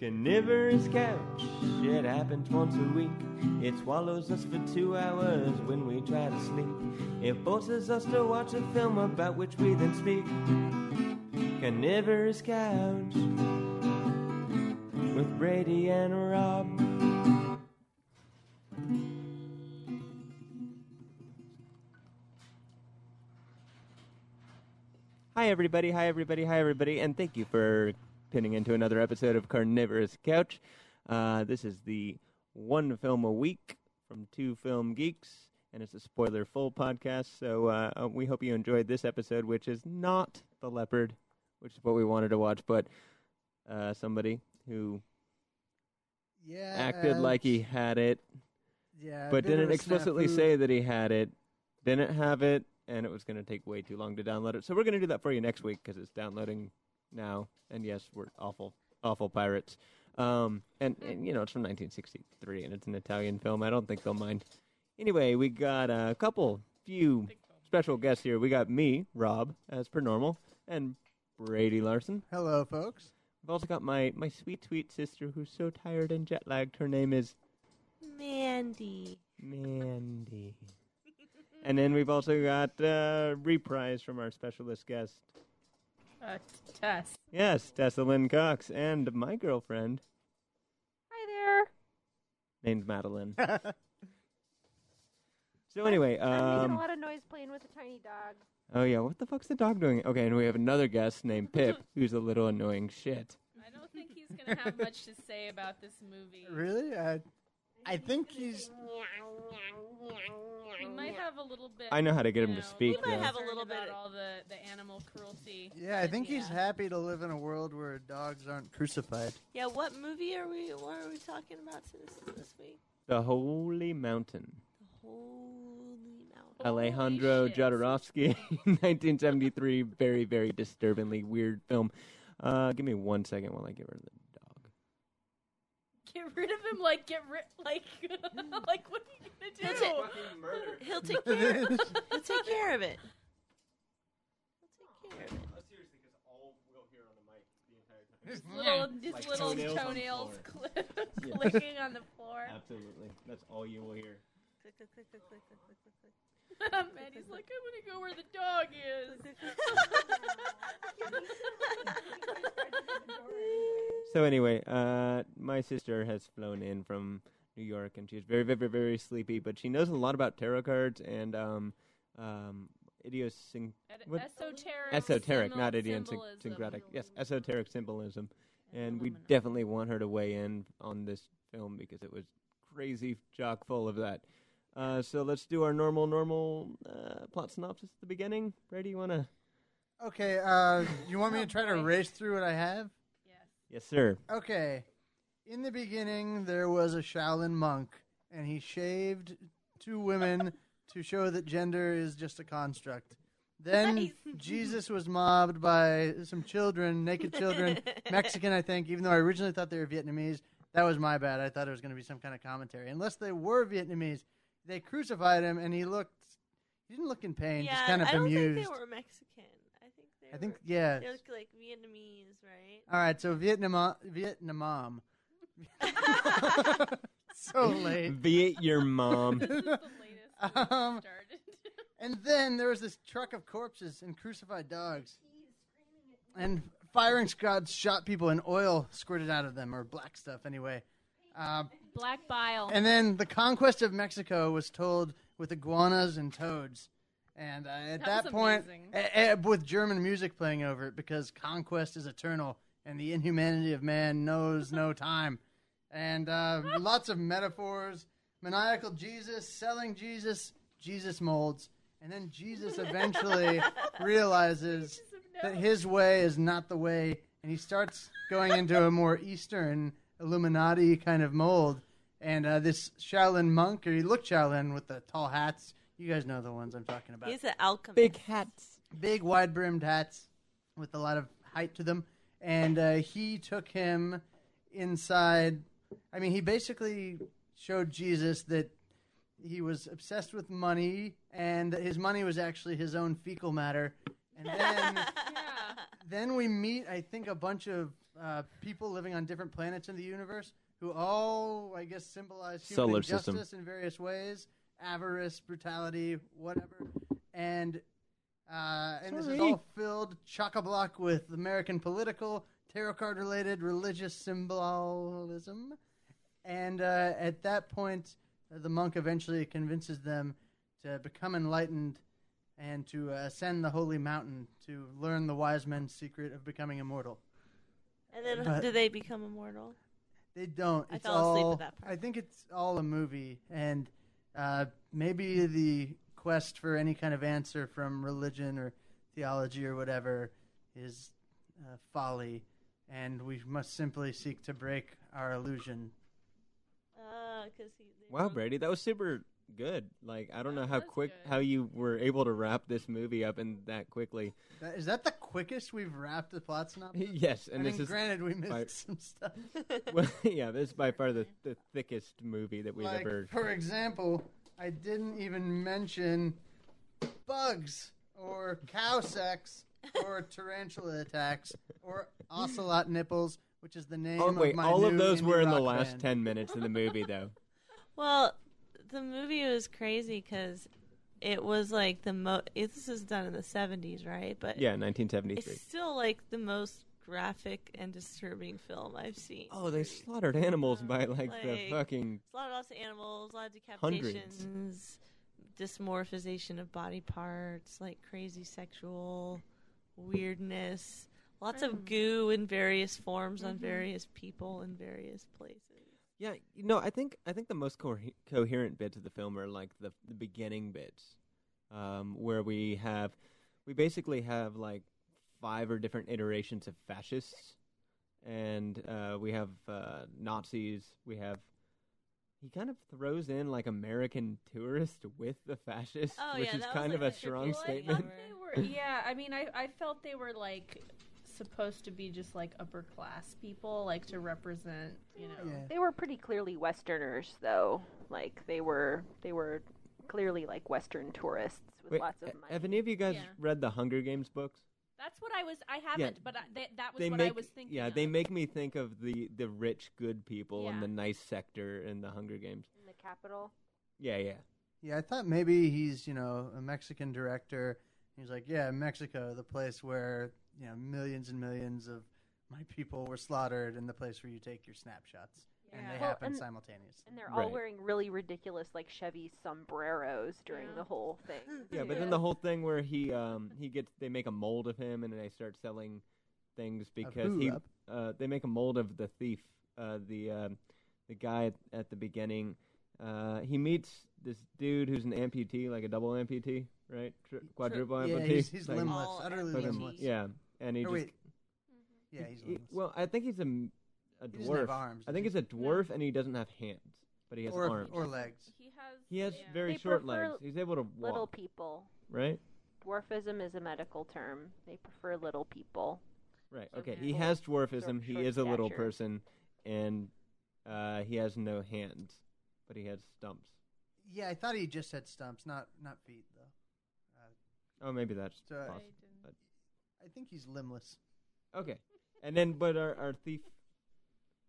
Carnivorous couch, it happens once a week. It swallows us for two hours when we try to sleep. It forces us to watch a film about which we then speak. Carnivorous couch with Brady and Rob. Hi, everybody. Hi, everybody. Hi, everybody. And thank you for pinning into another episode of Carnivorous Couch. Uh, this is the one film a week from two film geeks, and it's a spoiler full podcast. So uh, uh, we hope you enjoyed this episode, which is not The Leopard, which is what we wanted to watch, but uh, somebody who Yeah. acted like he had it, Yeah. but didn't explicitly snafu. say that he had it, didn't have it, and it was going to take way too long to download it. So we're going to do that for you next week because it's downloading now. And yes, we're awful, awful pirates. Um, and, and you know it's from 1963 and it's an Italian film. I don't think they'll mind. Anyway, we got a couple, few special guests here. We got me, Rob, as per normal, and Brady Larson. Hello, folks. We've also got my my sweet, sweet sister who's so tired and jet lagged. Her name is Mandy. Mandy. And then we've also got uh, reprise from our specialist guest. Uh, Tess. Yes, Tessa Lynn Cox and my girlfriend Hi there. named Madeline. So anyway, I'm making um, a lot of noise playing with a tiny dog. oh yeah, what the fuck's the dog doing? Okay, and we have another guest named Pip, who's a little annoying shit. I don't think he's going to have much to say about this movie. really? I, I think he's. He might have a little bit. I know how to get you him to know, speak, concerned though. Have a little about bit- all the, the animal cruelty. Yeah, I think he's yeah. happy to live in a world where dogs aren't crucified. Yeah, what movie are we? What are we talking about this this week? The Holy Mountain. The Holy Mountain. Alejandro shit. Jodorowsky, 1973, very, very disturbingly weird film. Uh, give me one second while I get rid of the dog. Get rid of him, like get rid, like, like what are you gonna That's do? it. He'll take care. Of it. He'll take care of it. He'll take care of it. seriously, because all we'll hear on the mic the entire His little, his Like little toenails on the toenails floor. cli- Yeah. clicking on the floor. Absolutely, that's all you will hear. Click, click, click, click, click, click, click, click, click. Maddie's like, I'm gonna go where the dog is. So anyway, uh, my sister has flown in from New York, and she's very, very, very sleepy. But she knows a lot about tarot cards and um, um, idiosync- Ed- What? Esoteric, esoteric, symbol- not symbolism. idiosyncratic. Yes, esoteric symbolism. And we definitely want her to weigh in on this film because it was crazy chock full of that. Uh, so let's do our normal, normal uh, plot synopsis at the beginning. Brady, you want to? Okay, uh, you want me to try to race through what I have? Yes. Yes, sir. Okay. In the beginning, there was a Shaolin monk, and he shaved two women to show that gender is just a construct. Then Nice. Jesus was mobbed by some children, naked children, Mexican, I think, even though I originally thought they were Vietnamese. That was my bad. I thought it was going to be some kind of commentary. Unless they were Vietnamese, they crucified him, and he looked. He didn't look in pain, yeah, just kind of I don't bemused. think they were Mexican. I think they. I think, were, yeah. They look like Vietnamese, right? All right, so Vietnam, Vietnam. mom. so late. Viet your mom. This is the latest we Um, started. And then there was this truck of corpses and crucified dogs. And firing squads shot people and oil squirted out of them, or black stuff anyway. Uh, Black bile. and then the conquest of Mexico was told with iguanas and toads. And uh, at That that, point, a- a- with German music playing over it, because conquest is eternal and the inhumanity of man knows no time. And uh, lots of metaphors maniacal Jesus, selling Jesus, Jesus molds. And then Jesus eventually realizes that his way is not the way, and he starts going into a more Eastern Illuminati kind of mold. And uh, this Shaolin monk, or he looked Shaolin with the tall hats. You guys know the ones I'm talking about. He's an alchemist. Big hats. Big, wide brimmed hats with a lot of height to them. And uh, he took him inside. I mean, he basically showed Jesus that he was obsessed with money and that his money was actually his own fecal matter. And then yeah. then we meet, I think, a bunch of uh, people living on different planets in the universe who all, I guess, symbolize human Solar injustice system. in various ways, avarice, brutality, whatever. And uh, and this is all filled chock a block with American political, tarot card related, religious symbolism. And uh, at that point, uh, the monk eventually convinces them to become enlightened and to uh, ascend the holy mountain to learn the wise men's secret of becoming immortal. And then But- do they become immortal? They don't. I It's fell asleep at all, that part. I think it's all a movie, and uh, maybe the quest for any kind of answer from religion or theology or whatever is uh, folly, and we must simply seek to break our illusion. Uh, cause he. they Wow, Brady, that was super good. Like, I don't know how quick, good. how you were able to wrap this movie up in that quickly. That, is that the quickest we've wrapped the plot synopsis? yes, I and mean, this is granted, we missed by- some stuff. well, yeah, this is by far the, the thickest movie that we've like, ever. for example, I didn't even mention bugs or cow sex or tarantula attacks or ocelot nipples, which is the name Oh wait, of my all of those were in the last band. ten minutes of the movie, though. Well, the movie was crazy because it was like the mo. This is done in the seventies, right? But Yeah, 1973. it's still like the most graphic and disturbing film I've seen. Oh, they slaughtered animals by like, the fucking. a lot of lots of animals, a lot of Hundreds. decapitations, dysmorphization of body parts, like crazy sexual weirdness, lots of mm. goo in various forms on mm-hmm. various people in various places. Yeah, you know, I think I think the most co- coherent bits of the film are like the the beginning bits, um, where we have, we basically have like five or different iterations of fascists, and uh, we have uh, Nazis. We have. He kind of throws in like American tourist with the fascists, Oh, which yeah, is kind of a a strong triple A statement. They were, yeah, I mean, I, I felt they were like supposed to be just like upper class people, like to represent, you know. Yeah. They were pretty clearly Westerners, though. Like they were, they were clearly like Western tourists with Wait, lots of money. have any of you guys Yeah. read the Hunger Games books? That's what I was. I haven't, but I, that, that was they what make I was thinking. yeah they make me think of the the rich good people in Yeah. the nice sector in the Hunger Games. in the capital. Yeah, yeah. Yeah, I thought maybe he's you know a Mexican director. He's like, yeah, Mexico, the place where you know millions and millions of my people were slaughtered, in the place where you take your snapshots, and they Well, happen and- simultaneously. And they're all Right. wearing really ridiculous like Chevy sombreros during Yeah. the whole thing. Yeah, but then the whole thing where he um he gets they make a mold of him and they start selling things because he Rob? uh they make a mold of the thief uh the um the guy at, at the beginning uh he meets this dude who's an amputee like a double amputee right Tri- quadruple yeah, amputee he's, he's Like- limbless, utterly limbless. yeah and he Or just wait, yeah, he's he- limbless. well I think he's a m- a He doesn't have dwarf arms, I think he's a dwarf and he doesn't have hands but he has or arms or legs. He has. he has yeah. very They short legs he's able to walk. Little people. right Dwarfism is a medical term. They prefer little people. Right. So Okay. people He has dwarfism. short- He is a little person, and uh, he has no hands, but he has stumps. Yeah, I thought he just had stumps, not not feet though. Oh, maybe that's So, uh, possible. I think he's limbless. Okay. And then, but our, our thief,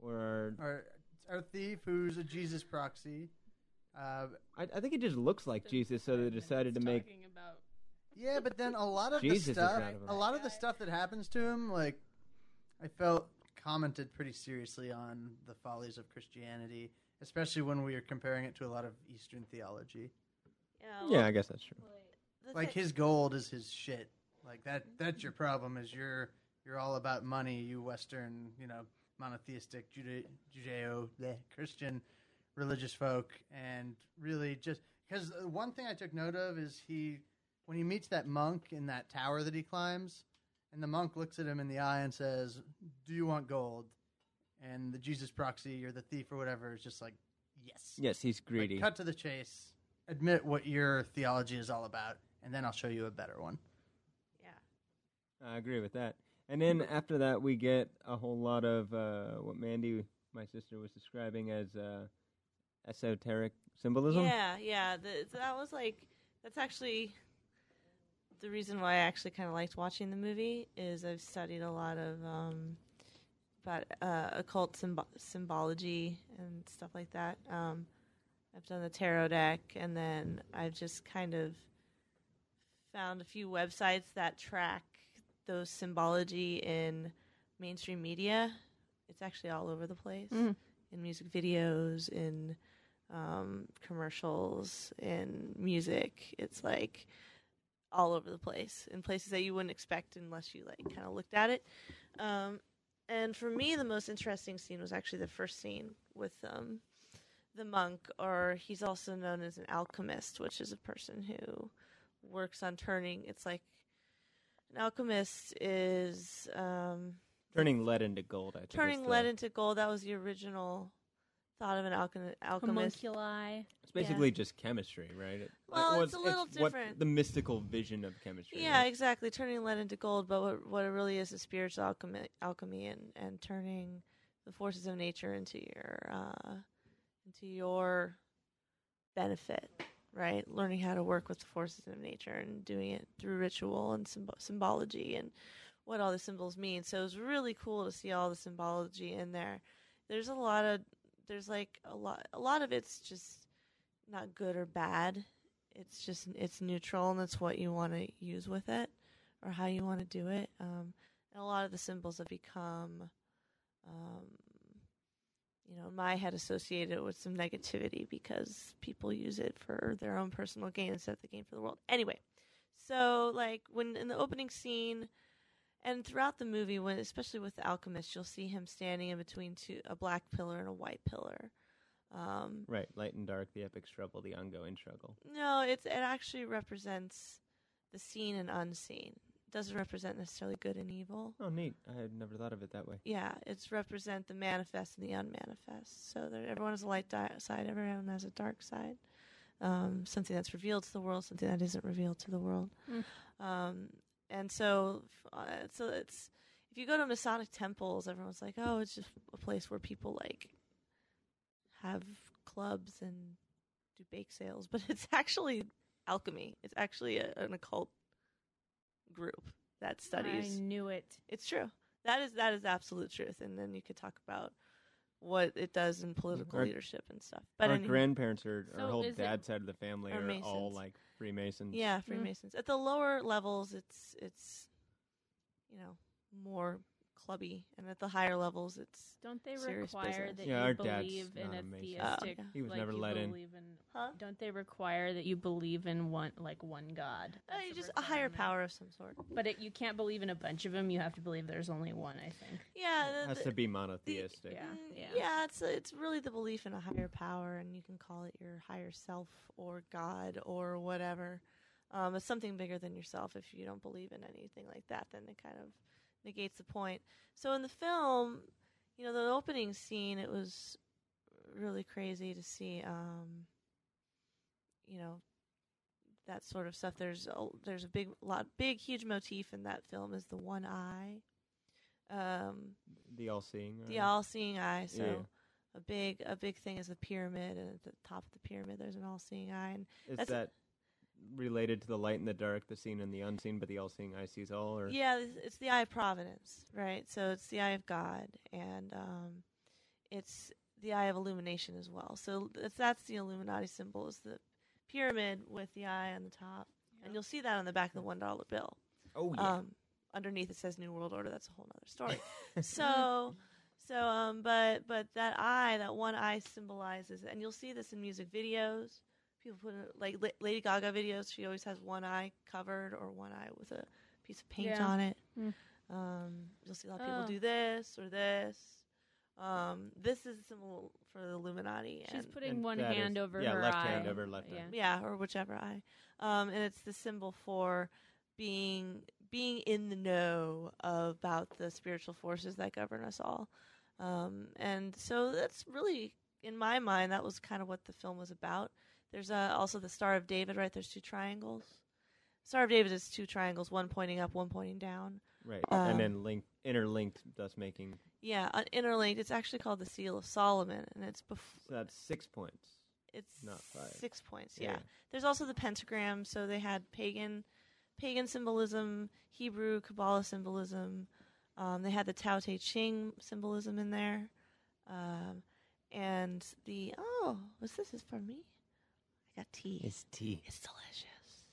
or our, Our our thief, who's a Jesus proxy. Uh, I, I think he just looks like Jesus, so they decided to make. Talking about Yeah, but then a lot of Jesus the stuff, out of him. a lot of the stuff that happens to him, like I felt commented pretty seriously on the follies of Christianity, especially when we are comparing it to a lot of Eastern theology. Yeah, Yeah, I guess that's true. Like his gold is his shit. Like that that's your problem is you're you're all about money, you Western, you know, monotheistic Judeo Christian religious folk and really just because one thing I took note of is he when he meets that monk in that tower that he climbs and the monk looks at him in the eye and says, "Do you want gold?" and the Jesus proxy or the thief or whatever is just like, "Yes." Yes, he's Like, greedy. cut to the chase. Admit what your theology is all about, and then I'll show you a better one. I agree with that. And then after that, we get a whole lot of uh, what Mandy, my sister, was describing as uh, esoteric symbolism. Yeah, yeah. The, that was like that's actually the reason why I actually kind of liked watching the movie is I've studied a lot of um, about uh, occult symb- symbology and stuff like that. Um, I've done the tarot deck, and then I've just kind of found a few websites that track those symbology in mainstream media. It's actually all over the place Mhm. in music videos, in um, commercials, in music. It's like all over the place in places that you wouldn't expect unless you like kind of looked at it. Um, and for me, the most interesting scene was actually the first scene with um, the monk, or he's also known as an alchemist, which is a person who works on turning. It's like an alchemist is um, Turning lead into gold. I think. is turning the- lead into gold. That was the original thought of an alchemy- alchemist. Homunculi. It's basically just chemistry, right? It, Well, well, it's a little what different. the mystical vision of chemistry. Yeah, right? exactly. Turning lead into gold, but what what it really is is spiritual alchemy, alchemy, and and turning the forces of nature into your uh, into your benefit, right? Learning how to work with the forces of nature and doing it through ritual and symb- symbology and what all the symbols mean. So it was really cool to see all the symbology in there. There's a lot of there's like a lot a lot of it's just not good or bad it's just it's neutral and that's what you want to use with it or how you want to do it um, and a lot of the symbols have become um, you know my head associated it with some negativity because people use it for their own personal gain instead of the gain for the world anyway so like when in the opening scene and throughout the movie when especially with the alchemist you'll see him standing in between two a black pillar and a white pillar um, Right, light and dark, the epic struggle, the ongoing struggle. no, it's it actually represents the seen and unseen. It doesn't represent necessarily good and evil. Oh, neat. I had never thought of it that way. Yeah, it's represent the manifest and the unmanifest. So that everyone has a light di- side, everyone has a dark side. Um, something that's revealed to the world, something that isn't revealed to the world. Mm. Um, and so, uh, so it's if you go to Masonic temples, everyone's like, oh, it's just a place where people like have clubs and do bake sales, but it's actually alchemy. It's actually a, an occult group that studies. I knew it. It's true. That is that is absolute truth. And then you could talk about what it does in political Our- leadership and stuff. But Our anyway, grandparents are, our whole dad side of the family Are are, all like Freemasons. yeah, Mm. Freemasons. At the lower levels, it's it's you know more clubby, and at the higher levels, it's Don't they Serious require business. that Yeah, our you dad's believe in not a a Mason. Oh, theistic? yeah. He was like never you let in. believe in. huh? Don't they require that you believe in one, like one god? Uh, That's just a a higher requirement. power of some sort. But it, you can't believe in a bunch of them. You have to believe there's only one. I think. Yeah, It the- has the- to be monotheistic. Yeah, Mm, yeah. yeah. It's it's really the belief in a higher power, and you can call it your higher self or God or whatever. Um, it's something bigger than yourself. If you don't believe in anything like that, then it kind of negates the point. So in the film, you know, the opening scene, it was really crazy to see. Um, you know, that sort of stuff. There's a, there's a big lot, big huge motif in that film is the one eye. Um, The all-seeing. the all-seeing eye. So Yeah. a big a big thing is the pyramid, and at the top of the pyramid there's an all-seeing eye. And Is that related to the light and the dark, the seen and the unseen, but the all-seeing eye sees all? Or yeah, it's, it's the eye of providence, right? So it's the eye of God, and um, it's the eye of illumination as well. So that's, that's the Illuminati symbol is the pyramid with the eye on the top, and you'll see that on the back of the one dollar bill. oh yeah. Um, underneath it says New World Order. That's a whole other story. so, so, um, but but that eye, that one eye symbolizes, and you'll see this in music videos. People put it, like La- Lady Gaga videos. She always has one eye covered or one eye with a piece of paint Yeah. on it. Hmm. Um, you'll see a lot of people Oh. do this or this. Um, this is a symbol for the Illuminati. She's and- putting And one that hand is- over yeah, her left eye. hand over left yeah. eye. yeah, or whichever eye. Um, and it's the symbol for being being in the know about the spiritual forces that govern us all. Um, and so that's really, in my mind, that was kind of what the film was about. There's uh, also the Star of David, right? There's two triangles. Star of David is two triangles, one pointing up, one pointing down. right. um, and then linked, interlinked, thus making. Yeah, uh, interlinked. It's actually called the Seal of Solomon, and it's bef- So that's six points. it's not five. six points. Yeah. There's also the pentagram. So they had pagan pagan symbolism, Hebrew Kabbalah symbolism. Um, they had the Tao Te Ching symbolism in there, um, and the oh, what's this? Is for me? Got tea. It's tea. It's delicious.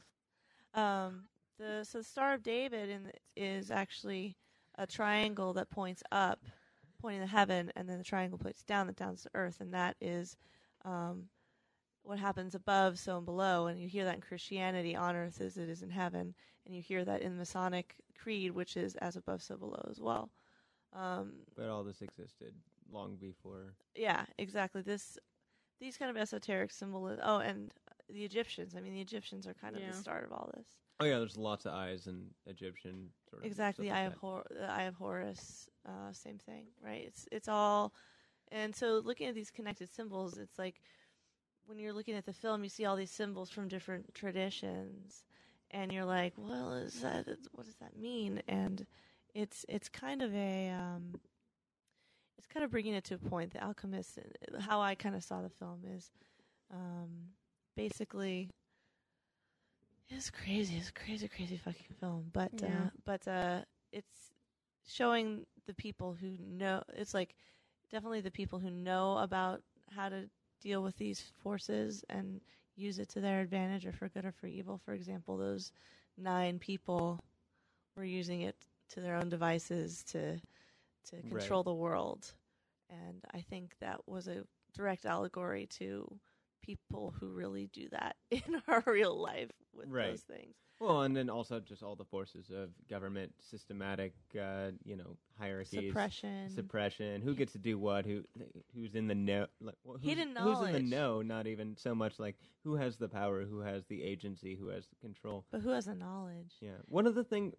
Um, the so the Star of David in, is actually a triangle that points up, pointing to heaven, and then the triangle points down that down to earth, and that is um, what happens above, so and below. And you hear that in Christianity on earth as it is in heaven, and you hear that in the Masonic creed, which is as above, so below as well. Um, But all this existed long before. yeah, exactly. This these kind of esoteric symbolism. Oh, and the Egyptians. I mean, the Egyptians are kind of Yeah. the start of all this. Oh yeah, there's lots of eyes in Egyptian sort of Exactly, stuff the Eye like of Hor- the Eye of Horus, uh, same thing, right? It's it's all, and so looking at these connected symbols, it's like when you're looking at the film, you see all these symbols from different traditions, and you're like, well, is that what does that mean? And it's it's kind of a um, it's kind of bringing it to a point. The Alchemist, uh, how I kind of saw the film is um, basically. It's crazy. It's a crazy, crazy fucking film. But Yeah. uh, but uh, it's showing the people who know. It's like definitely the people who know about how to deal with these forces and use it to their advantage, or for good or for evil. For example, those nine people were using it to their own devices to to Right. control the world, and I think that was a direct allegory to people who really do that in our real life with Right. those things. Well, and then also just all the forces of government, systematic, uh, you know, hierarchies, Suppression. suppression. Who gets to do what? Who who's in the know? Like, wh- who's, Hidden Who's in the know? Not even so much like who has the power, who has the agency, who has the control. but who has the knowledge? Yeah. One of the thing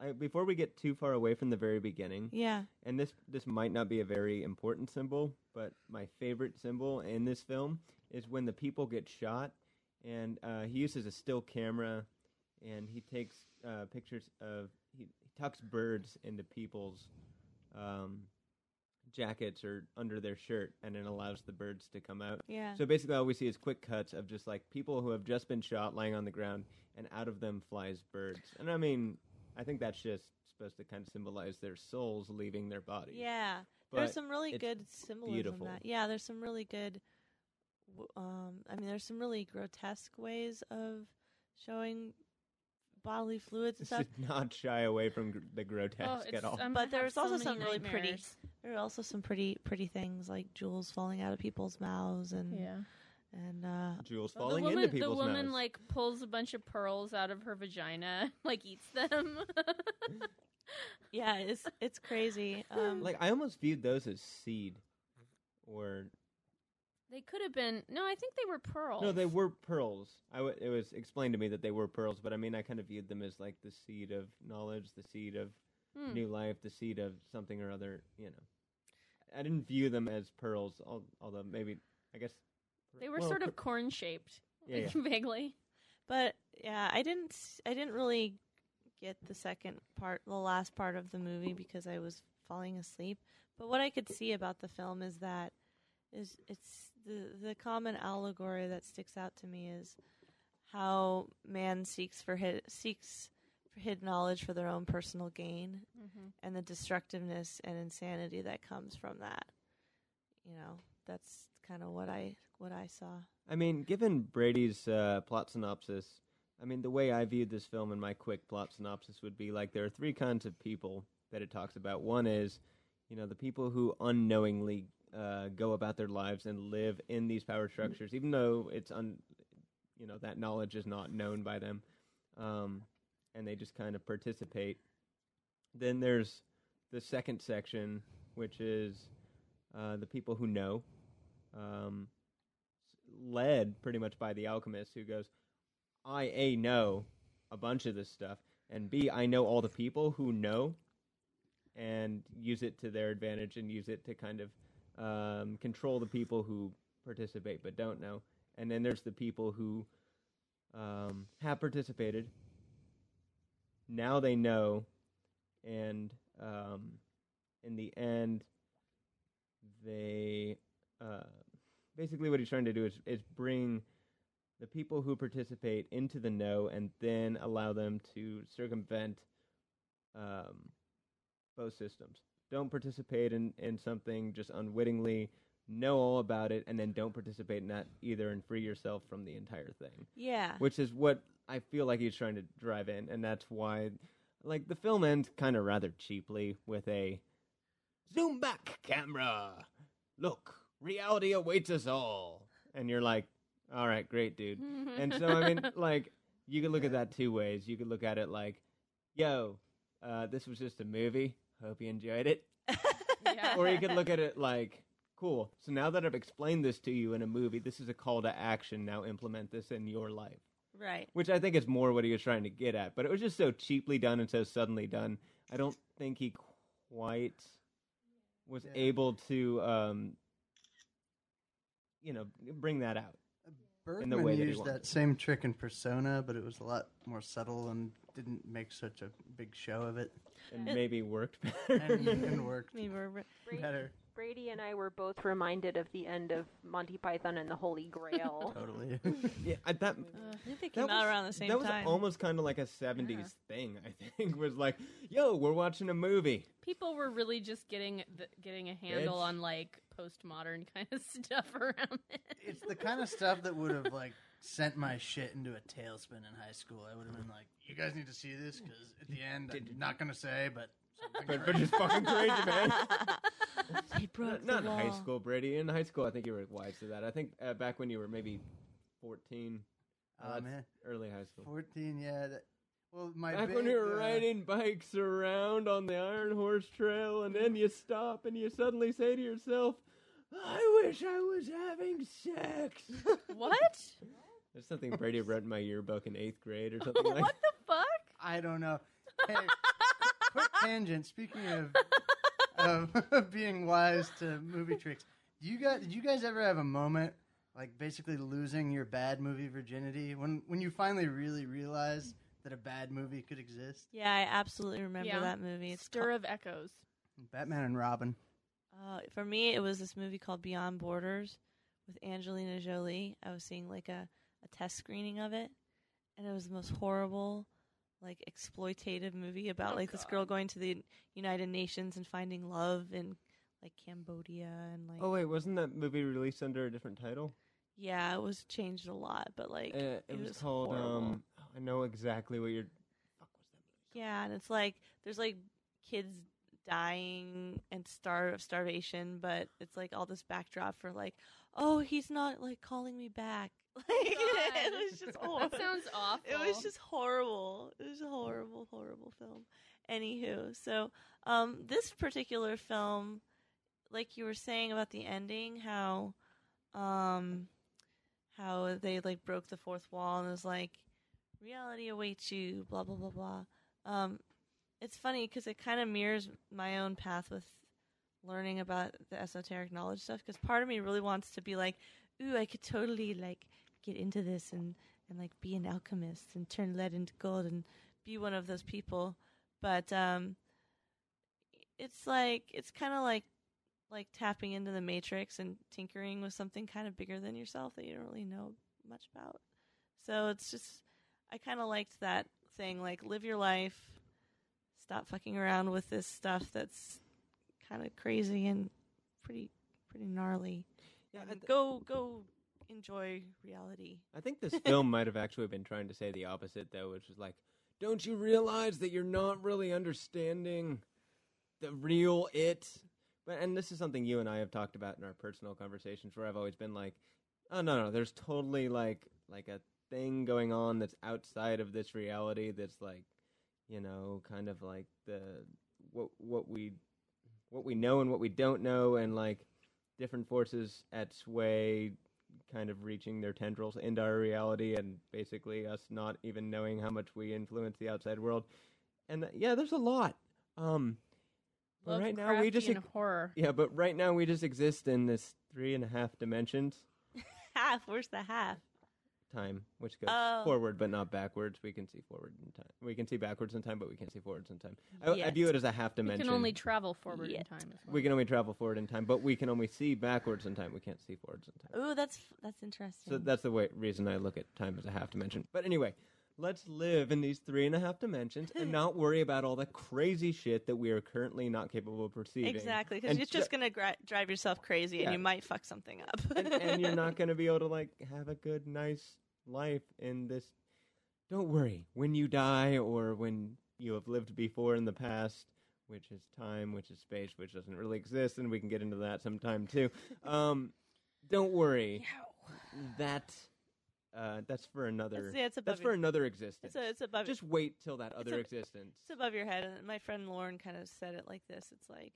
I, before we get too far away from the very beginning, Yeah. and this this might not be a very important symbol, but my favorite symbol in this film is when the people get shot, and uh, he uses a still camera, and he takes uh, pictures of he, he tucks birds into people's um, jackets or under their shirt, and it allows the birds to come out. Yeah. So basically, all we see is quick cuts of just like people who have just been shot lying on the ground, and out of them flies birds. And I mean, I think that's just supposed to kind of symbolize their souls leaving their bodies. Yeah, But there's some really good symbolism. beautiful. That yeah, there's some really good. w- Um, I mean, there's some really grotesque ways of showing bodily fluids and stuff. is not shy away from gr- the grotesque Oh, it's, at all. I'm But gonna have there's also so some really pretty- nightmares. There are also some pretty pretty things like jewels falling out of people's mouths and Yeah. and uh, Jewels the falling woman, into people's mouths. the woman mouths. like pulls a bunch of pearls out of her vagina, like eats them. yeah, it's it's crazy. Um, like I almost viewed those as seed, or they could have been. No, I think they were pearls. no, they were pearls. I w- it was explained to me that they were pearls, but I mean, I kind of viewed them as like the seed of knowledge, the seed of Hmm. new life, the seed of something or other. You know, I didn't view them as pearls, although maybe I guess They were well, sort per- of corn shaped, Yeah, like, yeah. vaguely. But yeah, I didn't s- I didn't really get the second part, the last part of the movie because I was falling asleep. But what I could see about the film is that is it's the the common allegory that sticks out to me is how man seeks for hid, seeks for hidden knowledge for their own personal gain Mm-hmm. and the destructiveness and insanity that comes from that. You know, that's kind of what I what I saw. I mean, given Brady's uh, plot synopsis, I mean, the way I viewed this film in my quick plot synopsis would be like there are three kinds of people that it talks about. One is, you know, the people who unknowingly uh, go about their lives and live in these power structures, even though it's un, you know, that knowledge is not known by them, um, and they just kind of participate. Then there's the second section, which is uh, the people who know. Um, led pretty much by the alchemist who goes, I A know a bunch of this stuff, and B I know all the people who know and use it to their advantage and use it to kind of um, control the people who participate but don't know. And then there's the people who um, have participated. Now they know, and um, in the end, they uh, basically what he's trying to do is is bring the people who participate into the know and then allow them to circumvent um, both systems. Don't participate in, in something just unwittingly, know all about it, and then don't participate in that either and free yourself from the entire thing. Yeah. Which is what I feel like he's trying to drive in, and that's why, like, the film ends kind of rather cheaply with a zoom back camera. Look, reality awaits us all. And you're like, all right, great, dude. And so, I mean, like, you could look at that two ways. You could look at it like, yo, uh, this was just a movie. Hope you enjoyed it. Yeah. Or you could look at it like, cool. So now that I've explained this to you in a movie, this is a call to action. Now implement this in your life. right. Which I think is more what he was trying to get at. But it was just so cheaply done and so suddenly done. I don't think he quite was Yeah. able to, um, you know, bring that out. Bergman the way that he used wanted. that same trick in Persona, but it was a lot more subtle and didn't make such a big show of it. And maybe worked better. And, and worked Maybe we're Brady, better. Brady and I were both reminded of the end of Monty Python and the Holy Grail. Totally. yeah, I, that uh, I think they that came out was- around the same that was time. almost kind of like a 70s thing, I think. Was like, yo, we're watching a movie. People were really just getting the, getting a handle Bitch. on like postmodern kind of stuff around it. it's the kind of stuff that would have like sent my shit into a tailspin in high school. I would have been like, "You guys need to see this because at the end, I'm not gonna say, but something But, but crazy. just fucking crazy, man. They broke Not the in high law. school, Brady. In high school, I think you were wise to that. I think uh, back when you were maybe 14. Uh, Oh, that's man. Early high school. fourteen. Yeah. That, well, my Back big, when you were uh, riding bikes around on the Iron Horse Trail, and then you stop and you suddenly say to yourself, I wish I was having sex. what? There's something Brady wrote in my yearbook in eighth grade or something like that. what the fuck? I don't know. Hey, quick tangent. Speaking of of being wise to movie tricks, do you guys did you guys ever have a moment like basically losing your bad movie virginity when when you finally really realized that a bad movie could exist? Yeah, I absolutely remember Yeah. that movie. It's Stir of Echoes. Batman and Robin. Uh, for me, it was this movie called Beyond Borders with Angelina Jolie. I was seeing like a, a test screening of it, and it was the most horrible, like exploitative movie about Oh, like this girl going to the United Nations and finding love in like Cambodia and like Oh, wait, wasn't that movie released under a different title? yeah, it was changed a lot, but like Uh, it, was, called, horrible. um, I know exactly what you're. Fuck was that movie? Yeah, and it's like there's like kids dying and starve of starvation, but it's like all this backdrop for like, oh, he's not like calling me back. Like it was just horrible. That sounds awful. It was just horrible. It was a horrible, horrible film. Anywho, so um, this particular film, like you were saying about the ending, how um, how they like broke the fourth wall and it was like reality awaits you, blah blah blah blah. Um, it's funny because it kind of mirrors my own path with learning about the esoteric knowledge stuff. Because part of me really wants to be like, ooh, I could totally like get into this and and like be an alchemist and turn lead into gold and be one of those people. But um, it's like it's kind of like like tapping into the matrix and tinkering with something kind of bigger than yourself that you don't really know much about. So it's just I kind of liked that thing like live your life, stop fucking around with this stuff that's kind of crazy and pretty pretty gnarly. Yeah, And go go enjoy reality. I think this film might have actually been trying to say the opposite, though, which is like, don't you realize that you're not really understanding the real it? But and this is something you and I have talked about in our personal conversations, where I've always been like, oh no, no, there's totally like like a thing going on that's outside of this reality. That's like, you know, kind of like the what what we what we know and what we don't know, and like different forces at sway kind of reaching their tendrils into our reality and basically us not even knowing how much we influence the outside world. And uh, yeah, there's a lot. Um, but right now we just Lovecraftian ex- horror. yeah, but right now we just exist in this three and a half dimensions. half. Where's the half? Time, which goes Oh. forward but not backwards. We can see forward in time. We can see backwards in time, but we can't see forwards in time. I, I view it as a half dimension. We dimension. can only travel forward in time as well. we can only travel forward in time, but we can only see backwards in time. We can't see forwards in time. Ooh, that's that's interesting. So that's the way, reason I look at time as a half dimension. But anyway, let's live in these three and a half dimensions and not worry about all the crazy shit that we are currently not capable of perceiving. exactly because And you're ju- just gonna gra- drive yourself crazy Yeah. and you might fuck something up. and, and you're not going to be able to like have a good, nice life in this. Don't worry when you die or when you have lived before in the past, which is time, which is space, which doesn't really exist, and we can get into that sometime too. Um, don't worry. That uh, that's for another. It's- it's that's for your- another existence. it's, a, it's above Just wait till that other a- existence. it's above your head. And my friend Lauren kind of said it like this: It's like,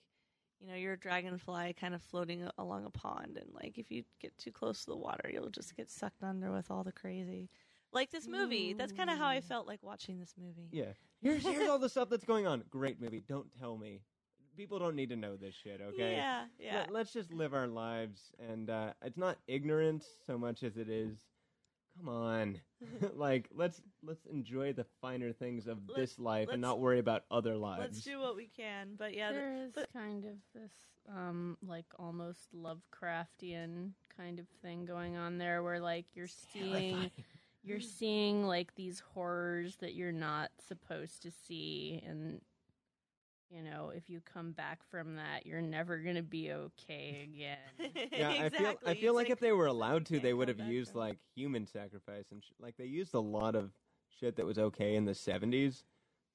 you know, you're a dragonfly kind of floating along a pond, and like if you get too close to the water, you'll just get sucked under with all the crazy. Like this movie. That's kind of how I felt like watching this movie. Yeah. Here's here's all the stuff that's going on. Great movie. Don't tell me. People don't need to know this shit. Okay. Yeah, yeah. Let, us just live our lives, and uh, it's not ignorance so much as it is. Come on, like let's let's enjoy the finer things of Let's- this life and let's- not worry about other lives. Let's do what we can. But yeah, th- there is but- kind of this um like almost Lovecraftian kind of thing going on there where like you're seeing you're seeing like these horrors that you're not supposed to see and you know if you come back from that you're never going to be okay again yeah, I feel I feel It's like if they were allowed to, they would have used from- like human sacrifice and sh- like they used a lot of shit that was okay in the seventies.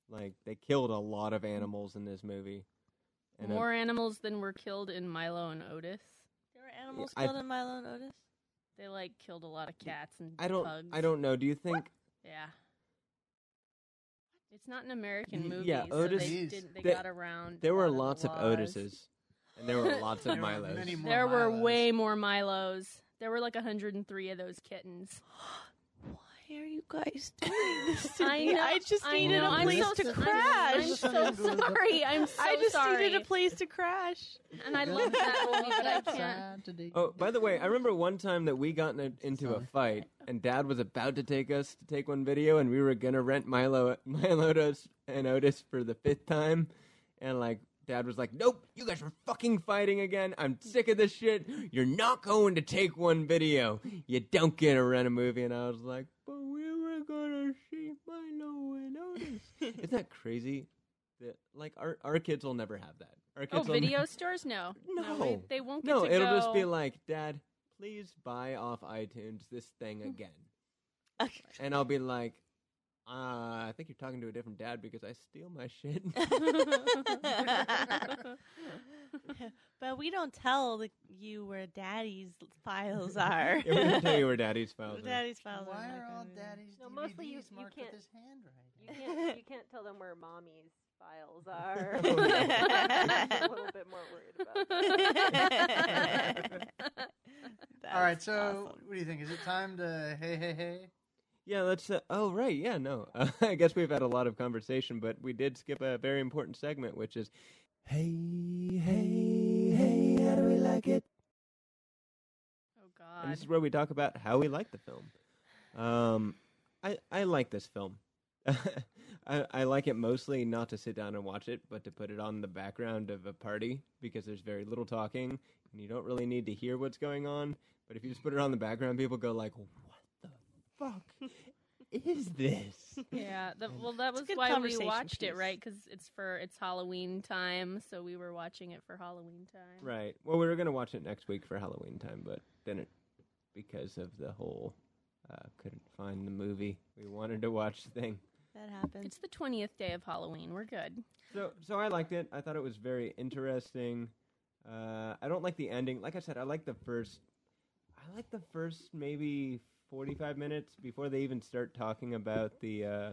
Like they killed a lot of animals in this movie. And, more animals than were killed in Milo and Otis there were animals I- killed in Milo and Otis. they like killed a lot of cats and I don't pugs. I don't know. Do you think yeah it's not an American movie. yeah, so Otis- they, didn't, they There- got around. there were lots of laws. Otises and there were lots of There were Milos. There were way more Milos. There were like 103 of those kittens. Why are you guys doing this to I me? know. I just I needed know, a I'm place so to crash. I'm so sorry. I'm so I just sorry. needed a place to crash. and I love that movie, but I can't. Oh, by the way, I remember one time that we got in a, into a fight, and Dad was about to take us to take one video, and we were gonna rent Milo, Milotos and Otis for the fifth time, and like Dad was like, "Nope, you guys are fucking fighting again. I'm sick of this shit. You're not going to take one video. You don't get to rent a movie." And I was like, "But we were gonna see Milo and Otis." Isn't that crazy? That like our our kids will never have that. Our Oh, kids will video stores? No. No. they, they won't get no, to it'll go. just be like, Dad, please buy off iTunes this thing again. and I'll be like, uh, I think you're talking to a different dad because I steal my shit. but we don't tell the, you where daddy's files are. Yeah, we can tell you where daddy's files Where are. daddy's files Why not are all gonna be there. daddy's No, DVDs mostly you- you marked can't- with his handwriting? You can't you can't tell them where mommy's files are. Oh, no. I'm a little bit more worried about that. All right, so awesome. what do you think? Is it time to hey hey hey? Yeah, let's. Uh, oh, right. Yeah, no. Uh, I guess we've had a lot of conversation, but we did skip a very important segment, which is, hey, hey, hey, how do we like it? Oh, And God. this is where we talk about how we like the film. Um, I I like this film. I I like it mostly not to sit down and watch it, but to put it on the background of a party because there's very little talking and you don't really need to hear what's going on. But if you just put it on the background, people go like, "What the fuck is this?" Yeah, the, well, that was why we conversation watched it, right? Because it's for it's Halloween time, so we were watching it for Halloween time. Right. Well, we were gonna watch it next week for Halloween time, but didn't because of the whole uh, couldn't find the movie we wanted to watch thing. that happens. It's the twentieth day of Halloween. We're good. So, so I liked it. I thought it was very interesting. Uh, I don't like the ending. Like I said, I like the first. I like the first maybe forty-five minutes before they even start talking about the uh,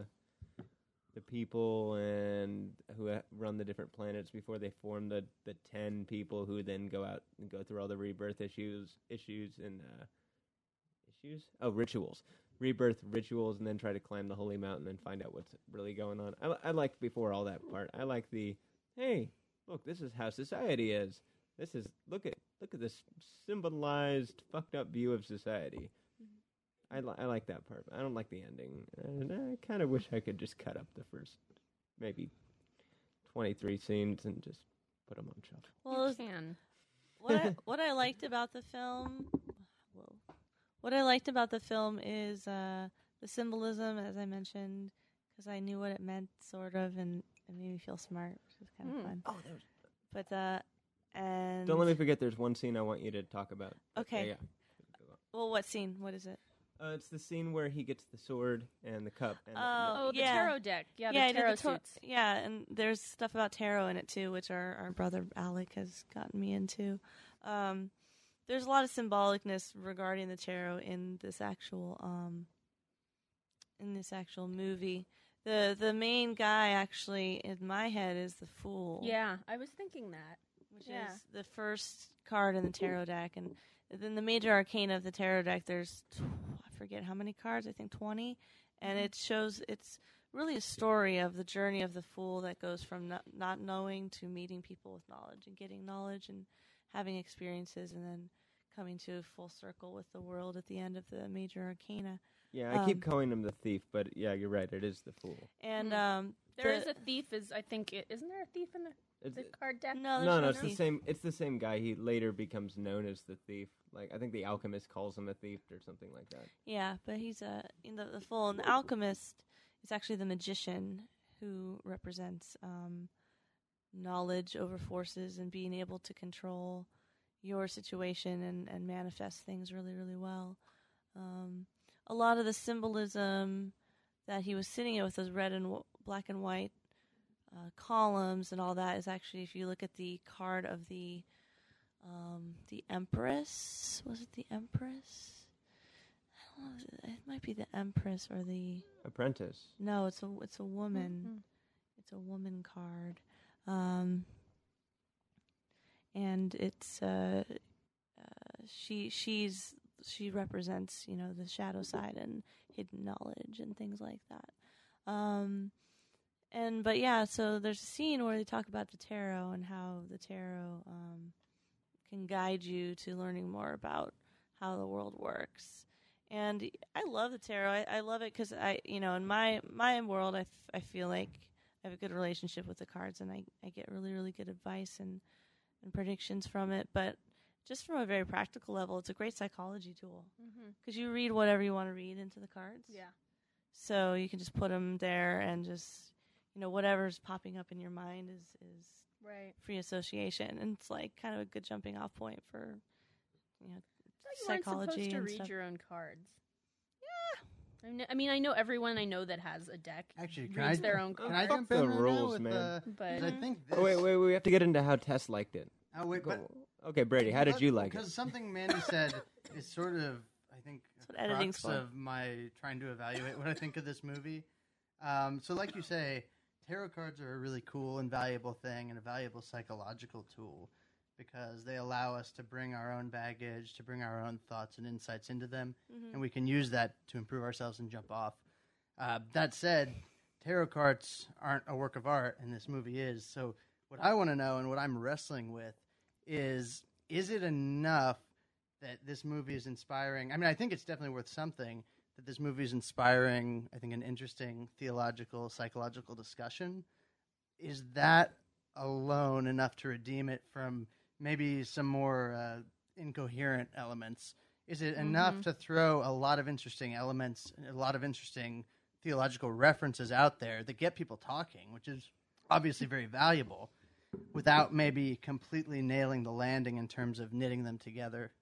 the people and who run the different planets before they form the the ten people who then go out and go through all the rebirth issues issues and uh, issues oh rituals rebirth rituals and then try to climb the holy mountain and find out what's really going on. I, I liked before all that part. I like the hey, look, this is how society is. This is look at look at this symbolized fucked up view of society. I, li- I like that part. I don't like the ending, and I kind of wish I could just cut up the first maybe twenty three scenes and just put them on shelf. Well, you can. what I, what I liked about the film, whoa, what I liked about the film is uh, the symbolism, as I mentioned, because I knew what it meant, sort of, and it made me feel smart, which was kind of Hmm. fun. Oh, there's. But uh, and Don't let me forget. There's one scene I want you to talk about. Okay. Yeah. Well, what scene? What is it? Uh, it's the scene where he gets the sword and the cup. And Oh, Oh, the yeah. tarot deck. Yeah, I the did tarot tar- suits. Yeah, and there's stuff about tarot in it too, which our, our brother Alec has gotten me into. Um, there's a lot of symbolicness regarding the tarot in this actual um, in this actual movie. The the main guy actually in my head is the fool. Yeah, I was thinking that. which yeah. is the first card in the tarot deck, and then the major arcana of the tarot deck. There's I forget how many cards. I think twenty, and it shows it's really a story of the journey of the fool that goes from not, not knowing to meeting people with knowledge and getting knowledge and having experiences, and then coming to a full circle with the world at the end of the major arcana. Yeah, I keep Um, calling him the thief, but yeah, you're right. It is the fool. And Mm. um, There is the- a thief. Is I think it, isn't there a thief in the, It's, the card deck? no, no, no, no, it's the same. It's the same guy. He later becomes known as the thief. Like I think the alchemist calls him a thief or something like that. Yeah, but he's a in the, the full and the alchemist is actually the magician who represents um, knowledge over forces and being able to control your situation and, and manifest things really really well. Um, a lot of the symbolism that he was sitting in with those red and w- black and white uh, columns and all that is actually if you look at the card of the um, the Empress was it the Empress? I don't know. It might be the Empress or the Apprentice. no. It's a it's a woman. Mhm. It's a woman card, um, and it's uh, uh, she she's she represents you know the shadow side and hidden knowledge and things like that. Um, and but yeah, so there's a scene where they talk about the tarot and how the tarot um, can guide you to learning more about how the world works. And I love the tarot. I, I love it because I, you know, in my my world, I, f- I feel like I have a good relationship with the cards, and I, I get really really good advice and and predictions from it. But just from a very practical level, it's a great psychology tool because you read whatever you want to read into the cards. Yeah. So you can just put them there and just, you know, whatever's popping up in your mind is is Right. free association, and it's like kind of a good jumping off point for, you know, I thought you weren't psychology supposed to and read stuff. your own cards. Yeah. I, kn- I mean, I know everyone I know that has a deck Actually, can reads I, their own can cards. I Fuck jump the in right rules, with man. the- but 'cause I think this, Oh wait, wait, we have to get into how Tess liked it. Oh, wait, but okay, Brady, how did you like Because it? Because something Mandy said is sort of, I think, That's what editing's crux for. of my trying to evaluate what I think of this movie. Um, so, like you say, tarot cards are a really cool and valuable thing and a valuable psychological tool because they allow us to bring our own baggage, to bring our own thoughts and insights into them, Mhm. and we can use that to improve ourselves and jump off. Uh, that said, tarot cards aren't a work of art, and this movie is. So, what I want to know and what I'm wrestling with is is it enough that this movie is inspiring? I mean, I think it's definitely worth something that this movie is inspiring, I think, an interesting theological, psychological discussion. Is that alone enough to redeem it from maybe some more uh, incoherent elements? Is it enough Mhm. to throw a lot of interesting elements, a lot of interesting theological references out there that get people talking, which is obviously very valuable, without maybe completely nailing the landing in terms of knitting them together?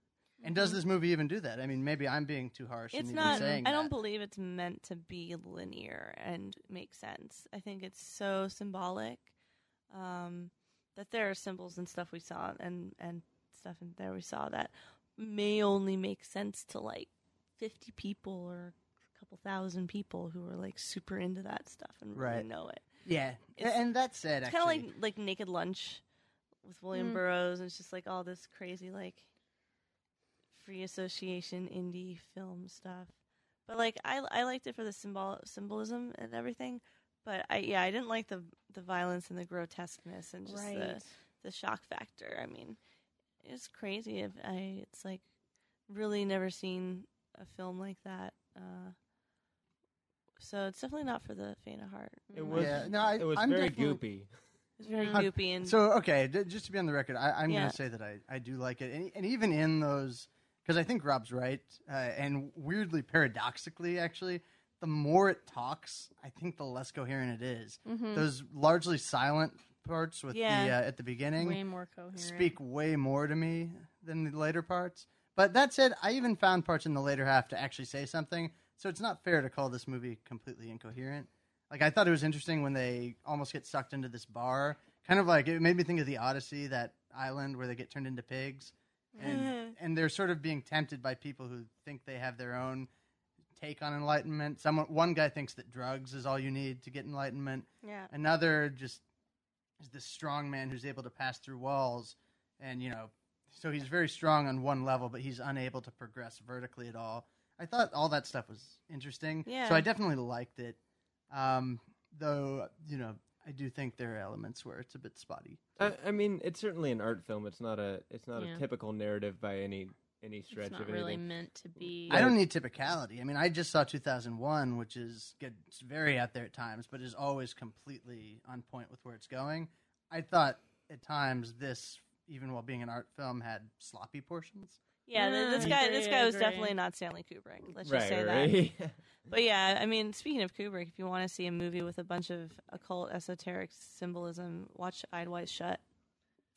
And does this movie even do that? I mean, maybe I'm being too harsh. It's in even not. saying I don't that. believe it's meant to be linear and make sense. I think it's so symbolic um, that there are symbols and stuff we saw and and stuff in there we saw that may only make sense to like fifty people or a couple thousand people who are like super into that stuff and really Right. know it. Yeah, It's- and that said, It's kind of like like Naked Lunch with William Mm. Burroughs. And it's just like all this crazy like free association indie film stuff. But like I I liked it for the symbol symbolism and everything. But I yeah I didn't like the the violence and the grotesqueness and just the right. the shock factor. I mean, it's crazy. If I it's like really never seen a film like that Uh, so it's definitely not for the faint of heart. It was. Yeah, no, I- it was I'm very goopy. It's very How- goopy and So okay, d- just to be on the record, I, I'm Yeah. going to say that I, I do like it, and, and even in those, because I think Rob's right, uh, and weirdly paradoxically, actually, the more it talks, I think the less coherent it is. Mhm. Those largely silent parts with Yeah. the uh, at the beginning way more coherent. speak way more to me than the later parts. But that said, I even found parts in the later half to actually say something. So it's not fair to call this movie completely incoherent. Like I thought it was interesting when they almost get sucked into this bar. Kind of like it made me think of the Odyssey, that island where they get turned into pigs, and and they're sort of being tempted by people who think they have their own take on enlightenment. Someone, one guy thinks that drugs is all you need to get enlightenment. yeah. Another just is this strong man who's able to pass through walls, and you know, so he's very strong on one level, but he's unable to progress vertically at all. I thought all that stuff was interesting, Yeah. so I definitely liked it. Um, though you know, I do think there are elements where it's a bit spotty. I, I mean, it's certainly an art film. It's not a. It's not Yeah. a typical narrative by any any stretch It's not of really meant to be. I don't need typicality. I mean, I just saw 2001, which is gets very out there at times, but is always completely on point with where it's going. I thought at times this, even while being an art film, had sloppy portions. Yeah, th- this Mm, guy, this guy was definitely not Stanley Kubrick. Let's right, just say that. But yeah, I mean, speaking of Kubrick, if you want to see a movie with a bunch of occult, esoteric symbolism, watch Eyes Wide Shut.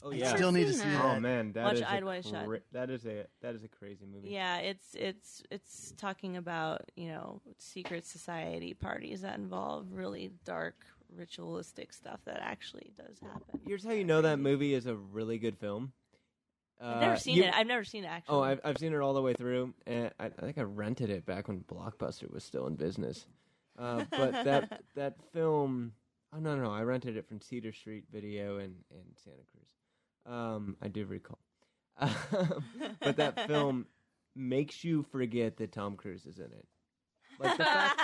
oh I yeah. still need to see that. that. Oh man, that Watch is Eyes Wide Shut. that is a that is a crazy movie. Yeah, it's it's it's talking about you know secret society parties that involve really dark ritualistic stuff that actually does happen. Here's how you know that movie is a really good film. I've never Uh, seen you- it. I've never seen it actually. Oh, I've I've seen it all the way through, and I, I think I rented it back when Blockbuster was still in business. Uh, but that that film, oh no, no, no, I rented it from Cedar Street Video in in Santa Cruz. Um, I do recall. but that film makes you forget that Tom Cruise is in it. Like the fact,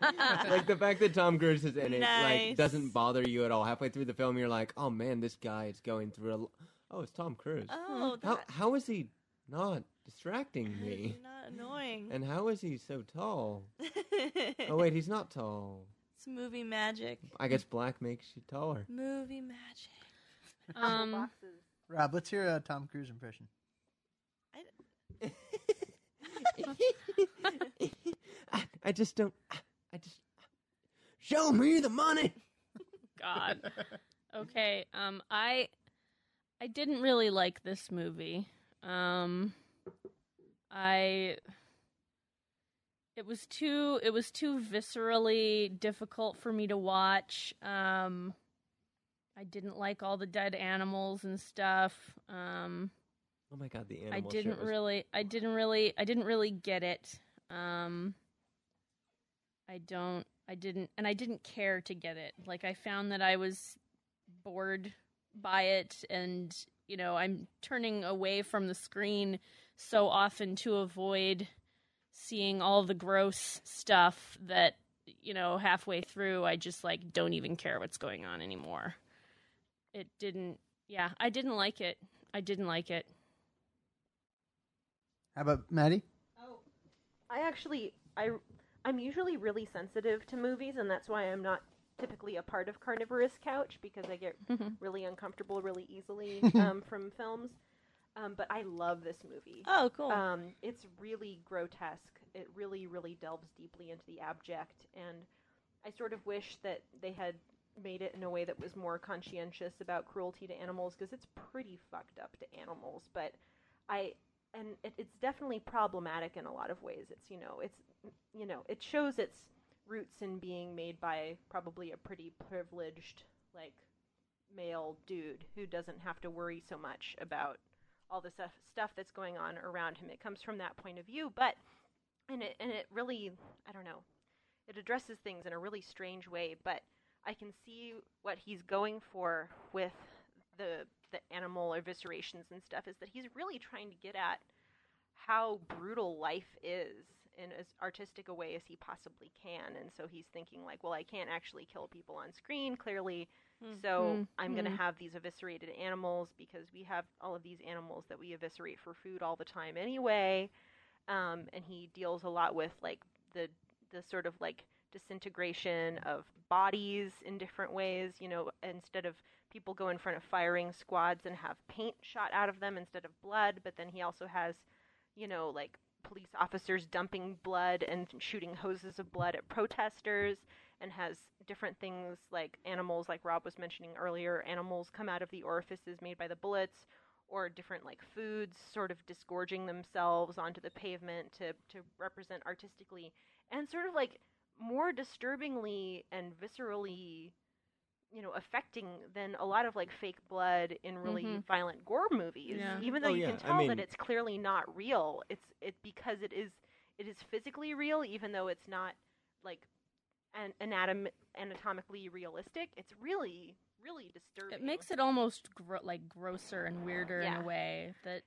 like the fact that Tom Cruise is in it, Nice. like doesn't bother you at all. Halfway through the film, you're like, oh man, this guy is going through a. l- Oh, it's Tom Cruise. oh, How that, how is he not distracting me? not annoying. And how is he so tall? Oh wait, he's not tall. it's movie magic. I guess black makes you taller. Movie magic. Um. Rob, let's hear a Tom Cruise impression. I, I just don't. I just show me the money. God. Okay. Um, I I didn't really like this movie. Um, I it was too it was too viscerally difficult for me to watch. Um, I didn't like all the dead animals and stuff. Um, Oh my god, the animal. I didn't was- really I didn't really I didn't really get it. Um I don't I didn't and I didn't care to get it. Like I found that I was bored by it and you know, I'm turning away from the screen so often to avoid seeing all the gross stuff that you know, halfway through I just like don't even care what's going on anymore. It didn't yeah, I didn't like it. I didn't like it. How about Maddie? Oh I actually I I'm usually really sensitive to movies and that's why I'm not typically a part of carnivorous couch because I get really uncomfortable really easily um, from films. Um, but I love this movie. Oh, cool. Um, it's really grotesque. It really, really delves deeply into the abject, and I sort of wish that they had made it in a way that was more conscientious about cruelty to animals because it's pretty fucked up to animals. But I, and it, it's definitely problematic in a lot of ways. It's you know, it's you know, it shows its roots in being made by probably a pretty privileged like male dude who doesn't have to worry so much about all the stuff stuff that's going on around him. It comes from that point of view, but and it and it really I don't know. It addresses things in a really strange way, but I can see what he's going for with the the animal eviscerations and stuff is that he's really trying to get at how brutal life is in as artistic a way as he possibly can. And so he's thinking like, well, I can't actually kill people on screen clearly. So Mm, I'm going to mm. have these eviscerated animals because we have all of these animals that we eviscerate for food all the time anyway. um, and he deals a lot with like the the sort of like disintegration of bodies in different ways. You know, instead of people go in front of firing squads and have paint shot out of them instead of blood, but then he also has, you know, like police officers dumping blood and shooting hoses of blood at protesters and has different things like animals like Rob was mentioning earlier, animals come out of the orifices made by the bullets or different like foods sort of disgorging themselves onto the pavement to to represent artistically. And sort of like more disturbingly and viscerally you know affecting than a lot of like fake blood in really Mhm. violent gore movies Yeah. even though Oh, you yeah, can I tell mean- that it's clearly not real it's it because it is it is physically real even though it's not like an anatom- anatomically realistic it's really really disturbing It makes it almost gro- like grosser and weirder in a way that.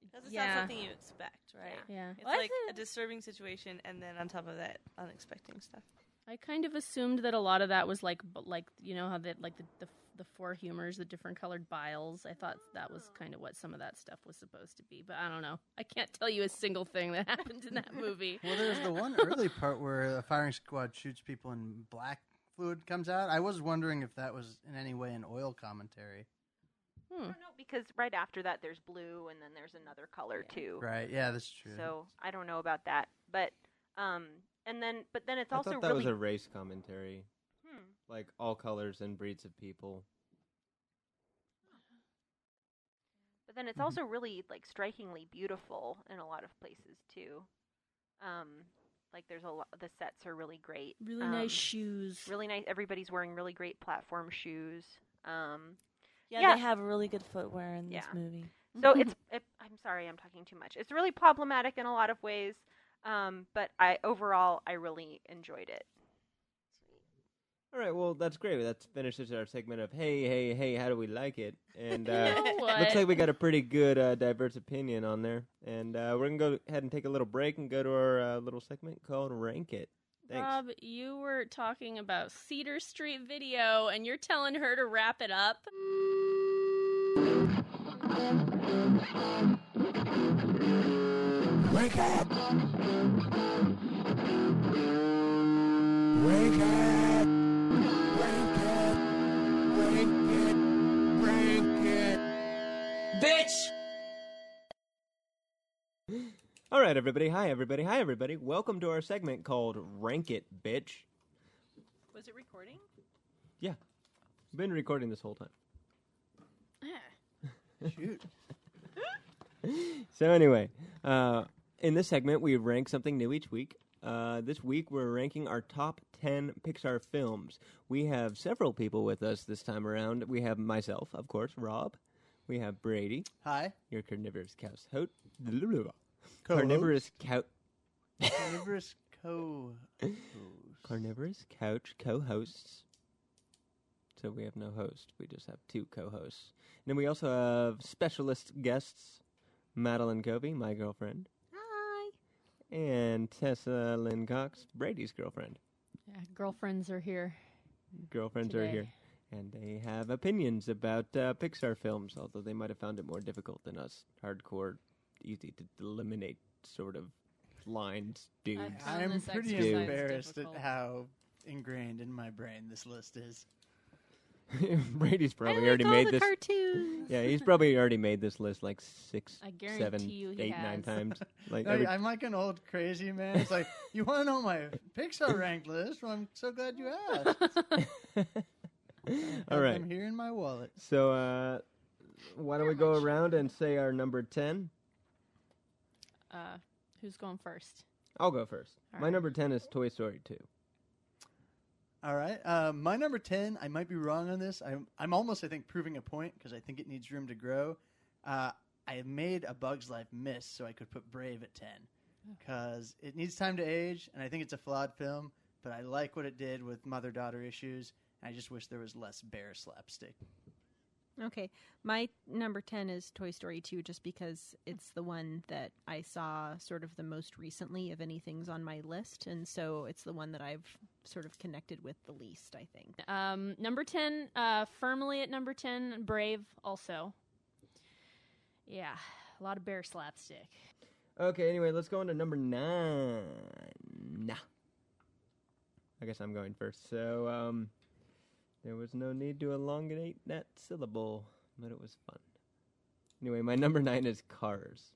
Because it's yeah. not something you expect, right? Yeah. It's Well, like a disturbing situation, and then on top of that, unexpected stuff. I kind of assumed that a lot of that was like, like you know how that like the, the the four humors, the different colored biles. I thought that was kind of what some of that stuff was supposed to be, but I don't know. I can't tell you a single thing that happened in that movie. Well, there's the one early part where a firing squad shoots people and black fluid comes out. I was wondering if that was in any way an oil commentary. I Hmm. don't know because right after that there's blue and then there's another color too. Right? Yeah, that's true. So I don't know about that, but um, and then but then it's I also thought that really was a race commentary, hmm, like all colors and breeds of people. but then it's Mhm. also really like strikingly beautiful in a lot of places too. Um, like there's a lot. The sets are really great. Really Um, nice shoes. Really nice. Everybody's wearing really great platform shoes. Um, Yeah, Yeah. they have really good footwear in this movie. So it's. It, I'm sorry, I'm talking too much. It's really problematic in a lot of ways, um, but I overall I really enjoyed it. All right, well that's great. That finishes our segment of hey, hey, hey, how do we like it? And uh, You know looks like we got a pretty good uh, diverse opinion on there. And uh, we're gonna go ahead and take a little break and go to our uh, little segment called Rank It. Thanks. Rob, you were talking about Cedar Street Video, and you're telling her to wrap it up. All right, everybody. Hi, everybody. Hi, everybody. Welcome to our segment called Rank It, bitch. Was it recording? Yeah, been recording this whole time. Shoot. So anyway, uh, in this segment, we rank something new each week. Uh, this week, we're ranking our top ten Pixar films. We have several people with us this time around. We have myself, of course, Rob. We have Brady, Hi. your carnivorous couch host. Carnivorous couch. Carnivorous co. Carnivorous couch co-hosts. So we have no host. We just have two co-hosts. And then we also have specialist guests, Madeline Covey, my girlfriend. Hi. And Tessa Lynn Cox, Brady's girlfriend. Yeah, girlfriends are here. Girlfriends are here. And they have opinions about uh, Pixar films, although they might have found it more difficult than us. Hardcore, easy to eliminate sort of lines, dudes. I'm pretty embarrassed difficult. at how ingrained in my brain this list is. Brady's probably already made this. cartoons. Yeah, he's probably already made this list like six, I guarantee seven, you he eight, nine times. Like No, every, I'm like an old crazy man. It's like, you want to know my Pixar ranked list? Well, I'm so glad you asked. all right. I'm here in my wallet. So uh, why don't we go around and say our number ten? Uh, who's going first? I'll go first. All My right. number ten is Toy Story two. All right. Uh, my number 10, I might be wrong on this. I'm, I'm almost, I think, proving a point because I think it needs room to grow. Uh, I made a Bug's Life miss so I could put Brave at 10 because it needs time to age, and I think it's a flawed film, but I like what it did with mother daughter issues. I just wish there was less bear slapstick. Okay, my number 10 is Toy Story 2 just because it's the one that I saw sort of the most recently of anything's on my list and so it's the one that I've sort of connected with the least, I think. Um, number 10, uh, firmly at number 10, Brave also. Yeah, a lot of bear slapstick. Okay, anyway, let's go on to number nine. Nah. I guess I'm going first. So, um, there was no need to elongate that syllable, but it was fun. Anyway, my number nine is Cars.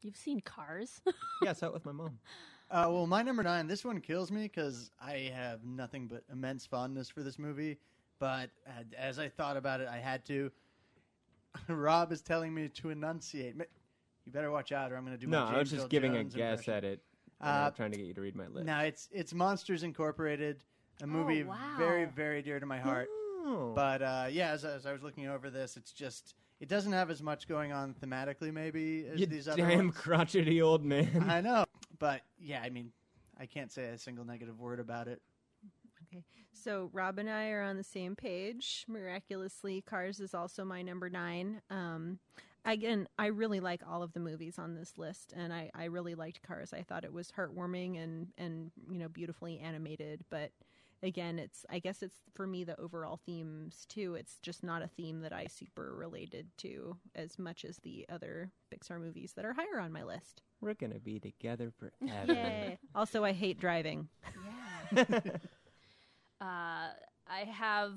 You've seen Cars? yeah, I saw it with my mom. Uh, well, my number nine. This one kills me because I have nothing but immense fondness for this movie. But uh, as I thought about it, I had to. Rob is telling me to enunciate. You better watch out, or I'm going to do. My. No, my I was just Earl giving Jones a guess impression. at it. Uh, I'm trying to get you to read my list. No, it's it's Monsters Incorporated, a movie wow. very very dear to my heart. Oh. But uh, yeah, as, as I was looking over this, it's just it doesn't have as much going on thematically, maybe as you these other damn ones. crotchety old man. I know, but yeah, I mean, I can't say a single negative word about it. Okay. So Rob and I are on the same page. Miraculously, Cars is also my number nine. Um, again, I really like all of the movies on this list, and I, I really liked Cars. I thought it was heartwarming and and you know beautifully animated. But again, it's I guess it's for me the overall themes too. It's just not a theme that I super related to as much as the other Pixar movies that are higher on my list. We're gonna be together forever. Yay! also, I hate driving. Uh, I have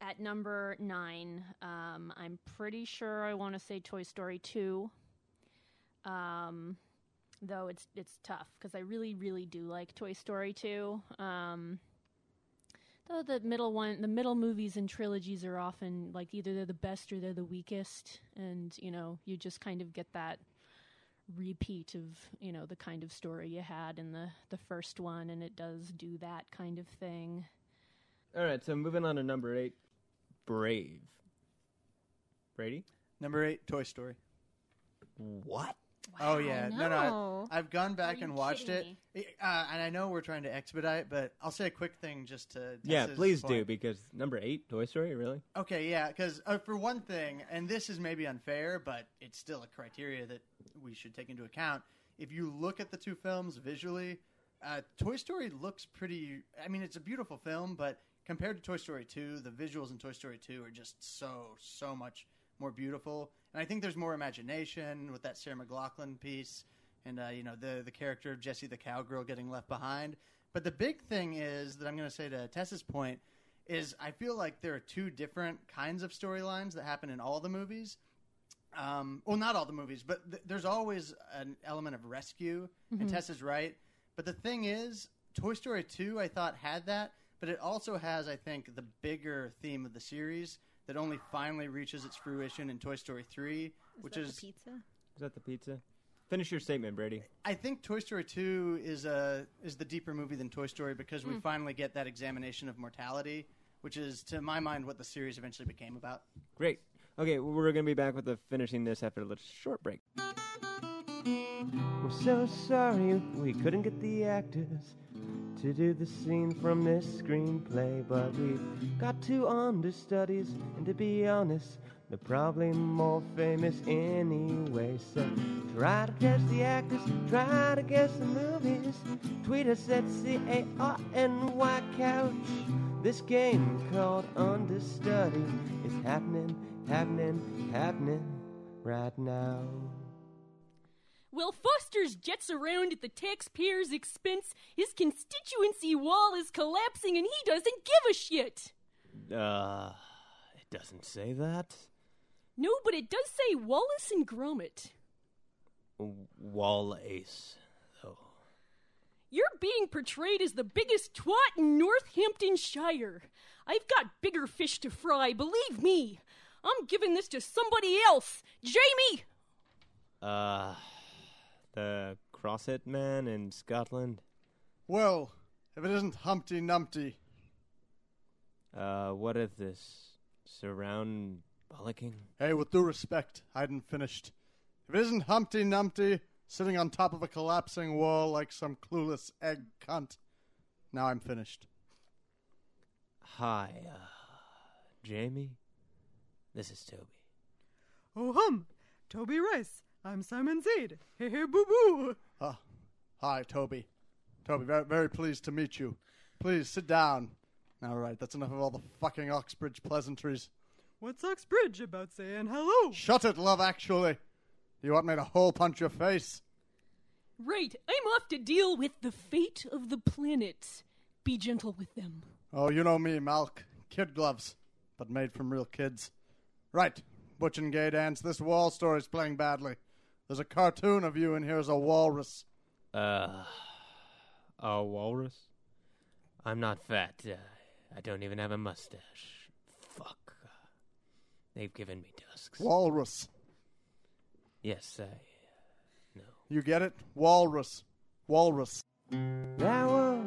at number nine. Um, I'm pretty sure I want to say Toy Story two. Um, though it's it's tough because I really really do like Toy Story two. Um, though the middle one, the middle movies and trilogies are often like either they're the best or they're the weakest, and you know you just kind of get that repeat of you know the kind of story you had in the the first one and it does do that kind of thing All right, so moving on to number eight, Brave. Brady. Number eight, Toy Story. What? Oh yeah, no, no. no. I, I've gone back and watched it, uh, and I know we're trying to expedite, but I'll say a quick thing just to. Yeah, Tessa's please do because number eight, Toy Story, really? Okay, yeah, because uh, for one thing, and this is maybe unfair, but it's still a criteria that we should take into account. If you look at the two films visually, uh, Toy Story looks pretty. I mean, it's a beautiful film, but compared to Toy Story 2, the visuals in Toy Story 2 are just so, so much more beautiful. And I think there's more imagination with that Sarah McLachlan piece and, uh, you know, the, the character of Jesse the cowgirl getting left behind. But the big thing is that I'm going to say to Tessa's point is I feel like there are two different kinds of storylines that happen in all the movies. Um, well, not all the movies, but th- there's always an element of rescue, and Tessa's right. But the thing is, Toy Story 2, I thought, had that, but it also has, I think, the bigger theme of the series that only finally reaches its fruition in Toy Story 3, which that is the pizza. Is that the pizza? Finish your statement, Brady. I think Toy Story 2 is a is the deeper movie than Toy Story because we hmm. finally get that examination of mortality, which is to my mind what the series eventually became about. Great. Okay, we're going to be back with the finishing this after a little short break. We're so sorry we couldn't get the actors to do the scene from this screenplay, but we've got two understudies, and to be honest, they're probably more famous anyway. So try to guess the actors, try to guess the movies. Tweet us at C A R N Y Couch. This game called Understudy is happening, happening, happening right now. While Foster's jets around at the taxpayer's expense, his constituency wall is collapsing and he doesn't give a shit. Uh, it doesn't say that. No, but it does say Wallace and Gromit. Wallace, though. You're being portrayed as the biggest twat in Northamptonshire. I've got bigger fish to fry, believe me. I'm giving this to somebody else. Jamie! Uh, the Crosset man in Scotland. Well, if it isn't Humpty Numpty. Uh, what is this? Surround bollocking? Hey, with due respect, I hadn't finished. If it isn't Humpty Numpty sitting on top of a collapsing wall like some clueless egg cunt, now I'm finished. Hi, uh, Jamie. This is Toby. Oh hum, Toby Rice. I'm Simon Zaid. Hey hey boo boo. Ah, hi, Toby. Toby, very, very pleased to meet you. Please sit down. All right, that's enough of all the fucking Oxbridge pleasantries. What's Oxbridge about saying hello? Shut it, love, actually. You want me to hole punch your face? Right, I'm off to deal with the fate of the planets. Be gentle with them. Oh, you know me, Malk. Kid gloves, but made from real kids. Right, Butch and Gay Dance, this wall story's playing badly. There's a cartoon of you, and here's a walrus. Uh, a walrus? I'm not fat. Uh, I don't even have a mustache. Fuck. They've given me tusks. Walrus. Yes, I. No. You get it? Walrus. Walrus. That was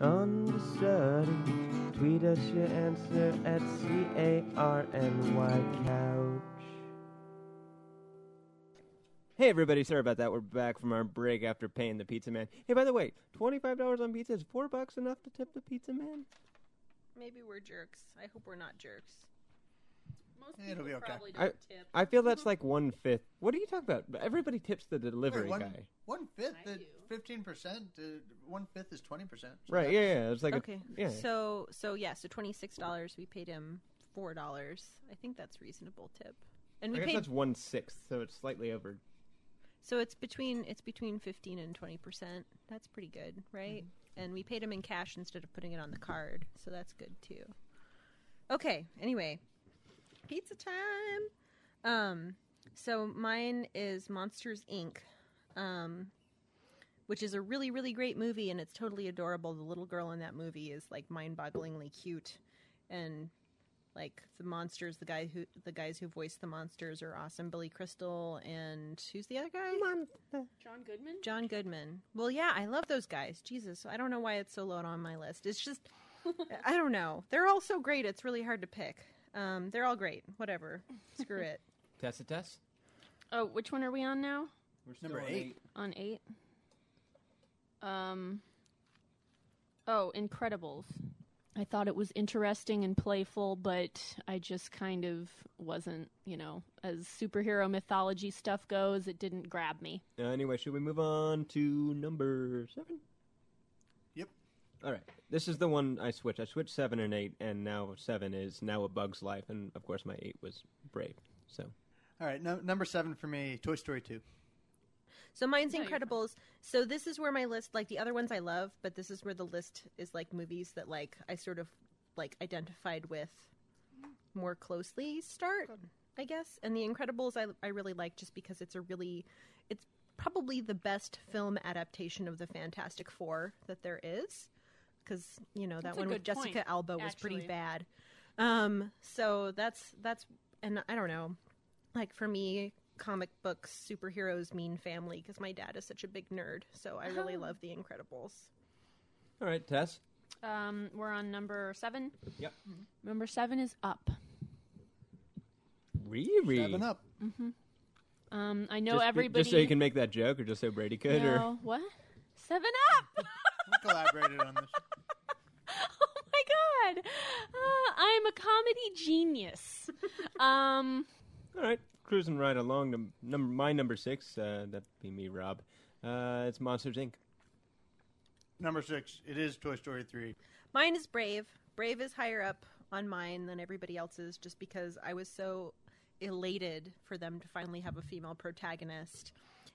on the study. Tweet us your answer at C A R N Y couch. Hey everybody, sorry about that. We're back from our break after paying the pizza man. Hey, by the way, twenty-five dollars on pizza is four bucks enough to tip the pizza man? Maybe we're jerks. I hope we're not jerks. Most It'll people be okay. probably I, don't tip. I feel that's like one fifth. What are you talking about? Everybody tips the delivery one, guy. one fifth, I do. fifteen percent. Uh, one fifth is twenty percent. Right? Yeah, yeah. It's like okay. a yeah. So so yeah, so twenty six dollars. We paid him four dollars. I think that's reasonable tip. And we I we guess paid that's one sixth, so it's slightly over. So it's between it's between fifteen and twenty percent. That's pretty good, right? Mm-hmm. And we paid him in cash instead of putting it on the card, so that's good too. Okay. Anyway, pizza time. Um, so mine is Monsters Inc. Um, which is a really really great movie and it's totally adorable. The little girl in that movie is like mind-bogglingly cute, and like the monsters, the guy who the guys who voice the monsters are awesome. Billy Crystal and who's the other guy? John Goodman? John Goodman. Well, yeah, I love those guys. Jesus, I don't know why it's so low on my list. It's just, I don't know. They're all so great. It's really hard to pick. Um, they're all great. Whatever. Screw it. Tessa test Oh, which one are we on now? We're Number on eight. On eight. Um. Oh, Incredibles. I thought it was interesting and playful, but I just kind of wasn't, you know, as superhero mythology stuff goes, it didn't grab me. Uh, anyway, should we move on to number seven? Yep. All right. This is the one I switched. I switched seven and eight, and now seven is now a Bug's Life, and of course my eight was Brave. So All right, no, number seven for me, Toy Story two. So mine's No. Incredibles. So this is where my list, like the other ones I love, but this is where the list is like movies that like I sort of like identified with more closely start, I guess. And The Incredibles I I really like just because it's a really it's probably the best film adaptation of the Fantastic Four that there is. Because you know that That's one with Jessica point, Alba was pretty bad. Um, so that's that's and I don't know, like for me, comic books, superheroes mean family because my dad is such a big nerd. So I really love The Incredibles. all right, Tess. Um, we're on number seven. Yep. Number seven is Up. Riri. Seven up. Um, I know Just, everybody. Just so you can make that joke, or just so Brady could, or No, what? Seven Up. We collaborated on this. oh my god, uh, I'm a comedy genius. um, all right, cruising right along. To number my number six. Uh, that'd be me, Rob. Uh, it's Monsters Inc. Number six, it is Toy Story three. Mine is Brave. Brave is higher up on mine than everybody else's just because I was so elated for them to finally have a female protagonist.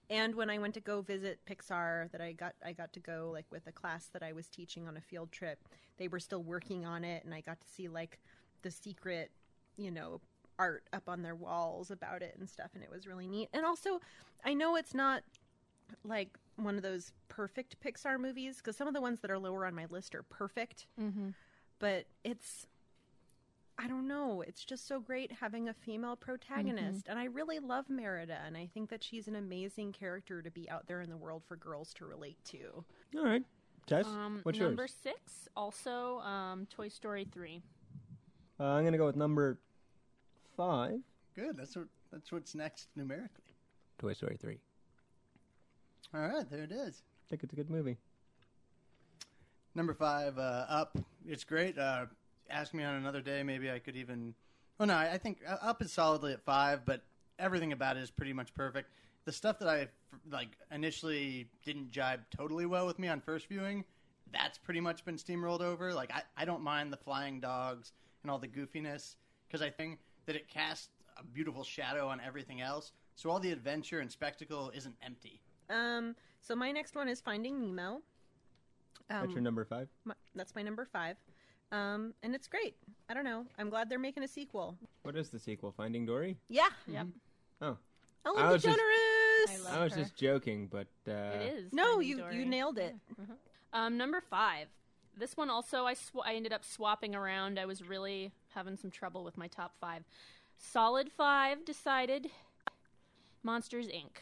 And when I went to go visit Pixar that I got I got to go like with a class that I was teaching on a field trip. They were still working on it and I got to see like the secret, you know, art up on their walls about it and stuff and it was really neat. And also I know it's not like one of those perfect Pixar movies because some of the ones that are lower on my list are perfect, mhm. but it's I don't know. It's just so great having a female protagonist, and I really love Merida, and I think that she's an amazing character to be out there in the world for girls to relate to. All right, Tess. um, what's number yours? six, also um, Toy Story three. Uh, I'm gonna go with number five. Good. That's what. That's what's next numerically. Toy Story three. All right, there it is. I think it's a good movie. Number five, uh, Up. It's great. Uh, ask me on another day. Maybe I could even. Oh no, I think uh, Up is solidly at five, but everything about it is pretty much perfect. The stuff that I like initially didn't jibe totally well with me on first viewing, that's pretty much been steamrolled over. Like I, I don't mind the flying dogs and all the goofiness because I think that it casts a beautiful shadow on everything else. so all the adventure and spectacle isn't empty. Um, so my next one is Finding Nemo. Um, That's your number five. my- that's my number five. Um, and it's great. I don't know. I'm glad they're making a sequel. What is the sequel? Finding Dory? Yeah. Yep. Oh, Ellen I was just- I love I was her. just joking, but uh, it is. no, Finding you Dory. you nailed it. Um, number five. This one also I sw- I ended up swapping around. I was really having some trouble with my top five. Solid five decided. Monsters Inc.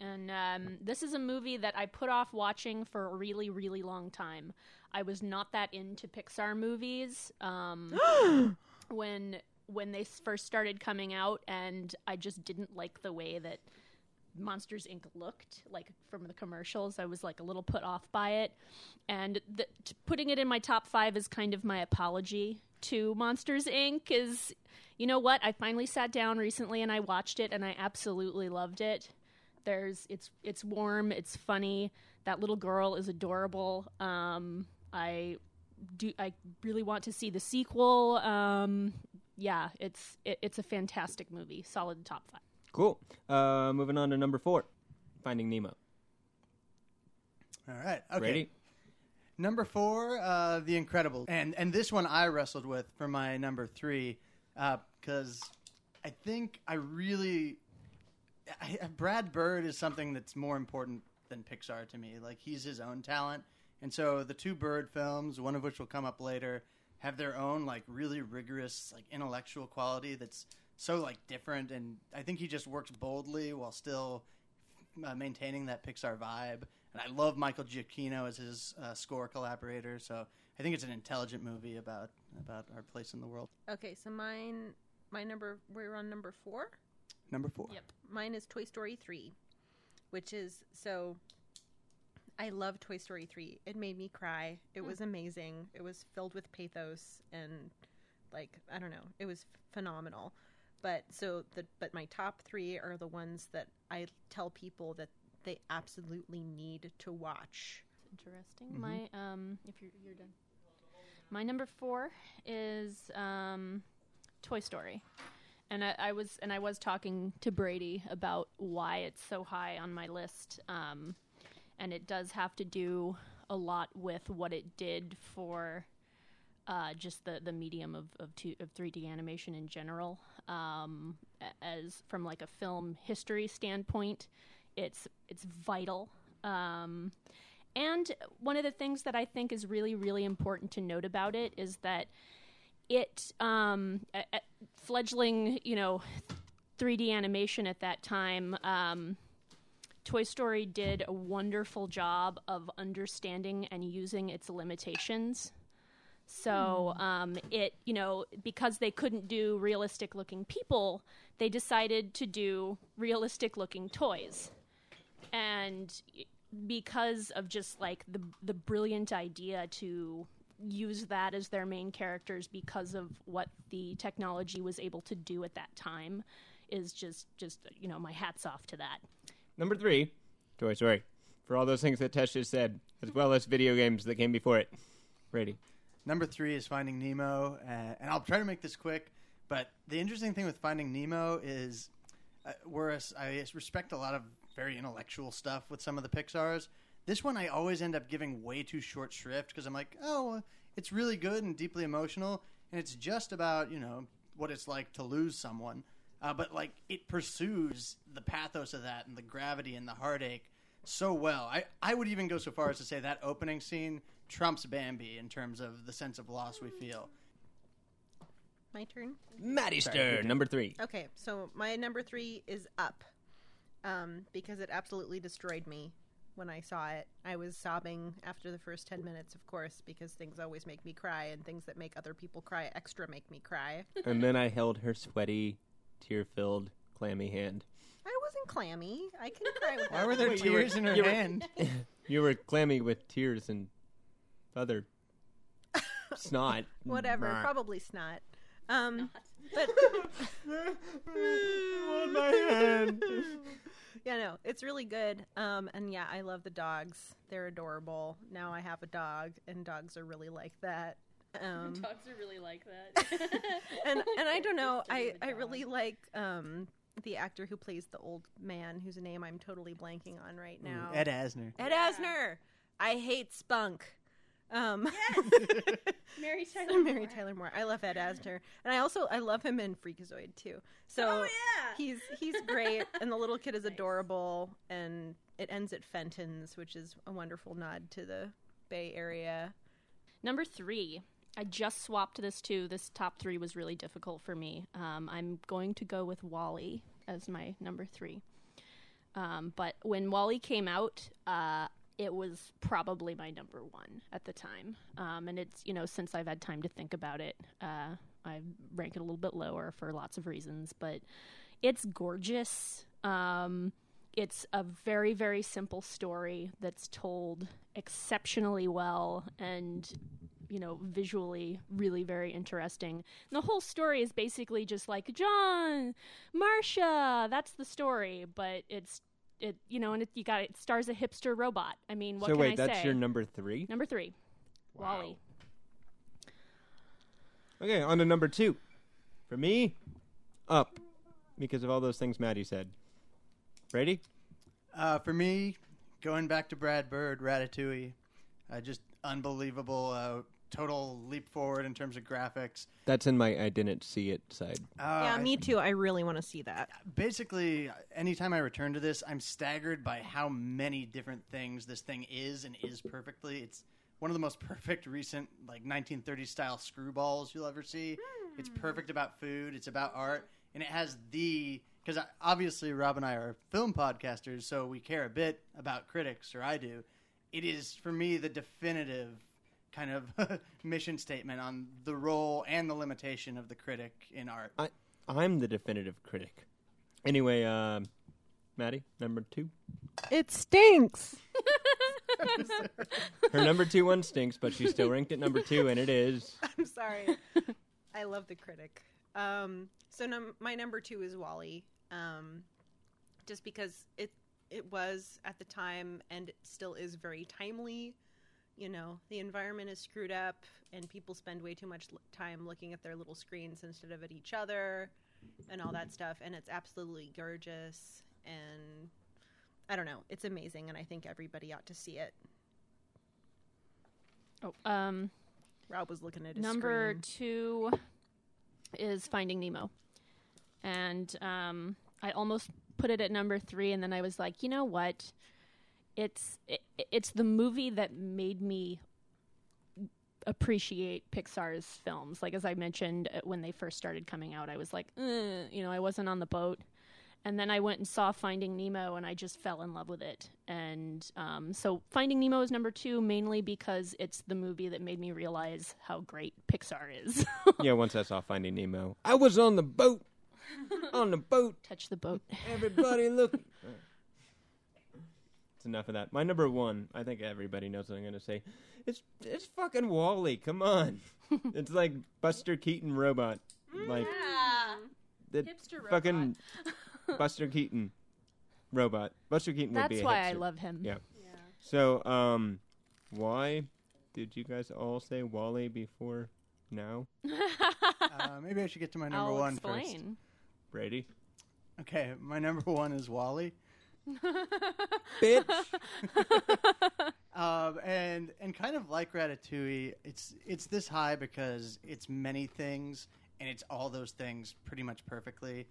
And um, this is a movie that I put off watching for a really, really long time. I was not that into Pixar movies um, when when they first started coming out, and I just didn't like the way that Monsters Inc. looked like from the commercials. I was like a little put off by it, and the, t- putting it in my top five is kind of my apology to Monsters Inc. Is you know what? I finally sat down recently and I watched it, and I absolutely loved it. There's it's it's warm, it's funny. That little girl is adorable. Um, I do I really want to see the sequel. Um, yeah, it's it, it's a fantastic movie. Solid top five. Cool. Uh, moving on to number four, Finding Nemo. All right. Okay. Ready? Number four, uh, The Incredibles, and and this one I wrestled with for my number three because I think I really I, Brad Bird is something that's more important than Pixar to me. Like he's his own talent, and so the two Bird films, one of which will come up later, have their own like really rigorous like intellectual quality that's so like different, and I think he just works boldly while still uh, maintaining that Pixar vibe. And I love Michael Giacchino as his uh, score collaborator. So I think it's an intelligent movie about about our place in the world. Okay, so mine, my number, we're on number four. Number four. Yep. Mine is Toy Story 3, which is so. I love Toy Story 3. It made me cry. It was amazing. It was filled with pathos and, like, I don't know, it was phenomenal. But so the but my top three are the ones that I tell people that they absolutely need to watch. Interesting. My um, if you're you're done. My number four is um, Toy Story, and I, I was and I was talking to Brady about why it's so high on my list, um, and it does have to do a lot with what it did for uh, just the, the medium of of, two, of 3D animation in general. Um, as from like a film history standpoint, it's it's vital. Um, and one of the things that I think is really, really important to note about it is that it, um, fledgling, you know, 3D animation at that time, um, Toy Story did a wonderful job of understanding and using its limitations. So um, it, you know, because they couldn't do realistic looking people, they decided to do realistic looking toys. And because of just like the the brilliant idea to use that as their main characters because of what the technology was able to do at that time is just just you know my hats off to that. Number three, Toy Story. For all those things that Tesh just said, as well as video games that came before it. Brady. Number three is Finding Nemo, uh, and I'll try to make this quick. But the interesting thing with Finding Nemo is, uh, whereas I respect a lot of very intellectual stuff with some of the Pixar's, this one I always end up giving way too short shrift because I'm like, oh, it's really good and deeply emotional, and it's just about you know what it's like to lose someone. Uh, but like it pursues the pathos of that and the gravity and the heartache so well. I, I would even go so far as to say that opening scene trumps Bambi in terms of the sense of loss we feel. My turn. Maddie Sorry, your Stern, turn. number three. Okay, so my number three is Up, um, because it absolutely destroyed me when I saw it. I was sobbing after the first ten minutes, of course, because things always make me cry, and things that make other people cry extra make me cry. and then I held her sweaty, tear-filled, clammy hand. I wasn't clammy. I can cry with. Why were there Wait, you were- tears in her hand? You were clammy with tears and other snot. Whatever, Brr. probably snot. Um, but on my hand. yeah, no, it's really good. Um, and yeah, I love the dogs. They're adorable. Now I have a dog, and dogs are really like that. Um, Dogs are really like that. and and I don't know. Just to be I I really like um the actor who plays the old man, whose name I'm totally blanking on right now. Ed Asner. Ed Asner. I hate Spunk. Um, Mary Tyler Mary Tyler Moore. I love Ed Asner, and I also I love him in Freakazoid too. So Oh, yeah. he's he's great, and the little kid is adorable, and it ends at Fenton's, which is a wonderful nod to the Bay Area. Number three. I just swapped this too. This top three was really difficult for me. Um, I'm going to go with WALL-E as my number three. Um, but when WALL-E came out, uh, it was probably my number one at the time. Um, and it's, you know, since I've had time to think about it, uh, I rank it a little bit lower for lots of reasons. But it's gorgeous. Um, it's a very, very simple story that's told exceptionally well and you know, visually really very interesting. And the whole story is basically just like John, Marcia. That's the story, but it's it you know, and it, you got it stars a hipster robot. I mean, what so can wait, I that's say? your number three. Number three, Wow. WALL-E. Okay, on to number two. For me, up because of all those things Maddie said. Brady, Uh, for me, going back to Brad Bird, Ratatouille, uh, just unbelievable, uh, total leap forward in terms of graphics. that's in my I didn't see it side. Uh, yeah, me too. I really want to see that. basically anytime i return to this i'm staggered by how many different things this thing is and is perfectly it's one of the most perfect recent like 1930s style screwballs you'll ever see it's perfect about food it's about art and it has the because obviously rob and i are film podcasters so we care a bit about critics or i do it is for me the definitive kind of mission statement on the role and the limitation of the critic in art I I'm the definitive critic. Anyway, um, Maddie, number two. It stinks. Her number two one stinks, but she's still ranked at number two, and it is. I'm sorry. I love the critic. Um, so num- my number two is WALL-E. Um, just because it it was at the time and it still is very timely. You know, the environment is screwed up, and people spend way too much time looking at their little screens instead of at each other, and all that stuff. And it's absolutely gorgeous, and I don't know, it's amazing, and I think everybody ought to see it. Oh, um, Rob was looking at his number screen. two is Finding Nemo, and um, I almost put it at number three, and then I was like, you know what? It's it, it's the movie that made me appreciate Pixar's films. Like as I mentioned uh, when they first started coming out, I was like, "Eh," you know, I wasn't on the boat. And then I went and saw Finding Nemo, and I just fell in love with it. And um, so Finding Nemo is number two, mainly because it's the movie that made me realize how great Pixar is. Yeah, once I saw Finding Nemo, I was on the boat. on the boat. Touch the boat. Everybody look. It's enough of that. My number one, I think everybody knows what I'm going to say. It's it's fucking WALL-E. Come on. it's like Buster Keaton robot. Like the Hipster robot. fucking Buster Keaton robot. Buster Keaton would be That's a why I love him. Yeah. So, um, why did you guys all say WALL-E before now, uh, maybe i should get to my number I'll one first. explain. Brady? Okay, my number one is WALL-E. Bitch. Um, and and kind of like Ratatouille, it's it's this high because it's many things and it's all those things pretty much perfectly.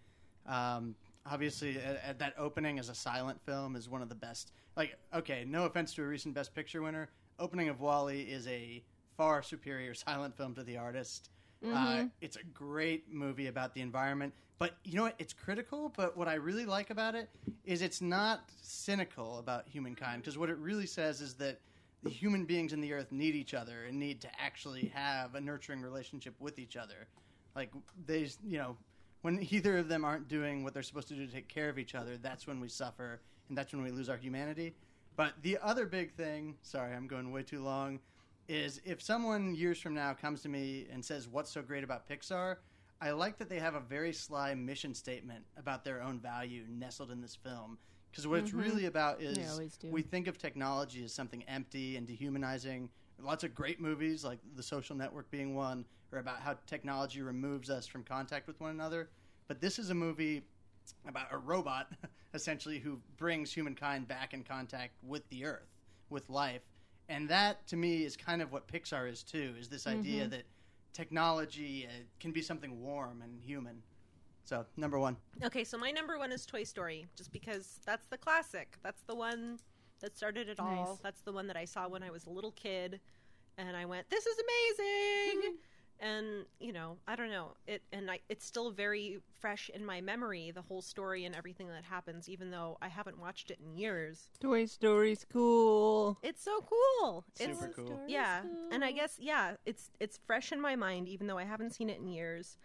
Um, obviously, at, at that opening as a silent film is one of the best. Like, okay, no offense to a recent Best Picture winner, opening of WALL-E is a far superior silent film to The Artist. Uh, it's a great movie about the environment, but you know what? It's critical. But what I really like about it is it's not cynical about humankind because what it really says is that the human beings in the earth need each other and need to actually have a nurturing relationship with each other. Like they, you know, when either of them aren't doing what they're supposed to do to take care of each other, that's when we suffer and that's when we lose our humanity. But the other big thing, sorry, I'm going way too long, is if someone years from now comes to me and says, What's so great about Pixar? I like that they have a very sly mission statement about their own value nestled in this film. Because what it's mm-hmm. really about is They always do. we think of technology as something empty and dehumanizing. Lots of great movies, like The Social Network being one, are about how technology removes us from contact with one another. But this is a movie about a robot essentially who brings humankind back in contact with the earth, with life. And that to me is kind of what Pixar is too, is this idea mm-hmm. that technology uh, can be something warm and human. So, number 1. Okay, so my number one is Toy Story, just because that's the classic. That's the one that started it all. Nice. That's the one that I saw when I was a little kid, and I went, "This is amazing!" and you know, I don't know it, and I, it's still very fresh in my memory, the whole story and everything that happens, even though I haven't watched it in years. Toy Story's cool. It's so cool. it's Super cool. yeah, and I guess yeah, it's it's fresh in my mind, even though I haven't seen it in years.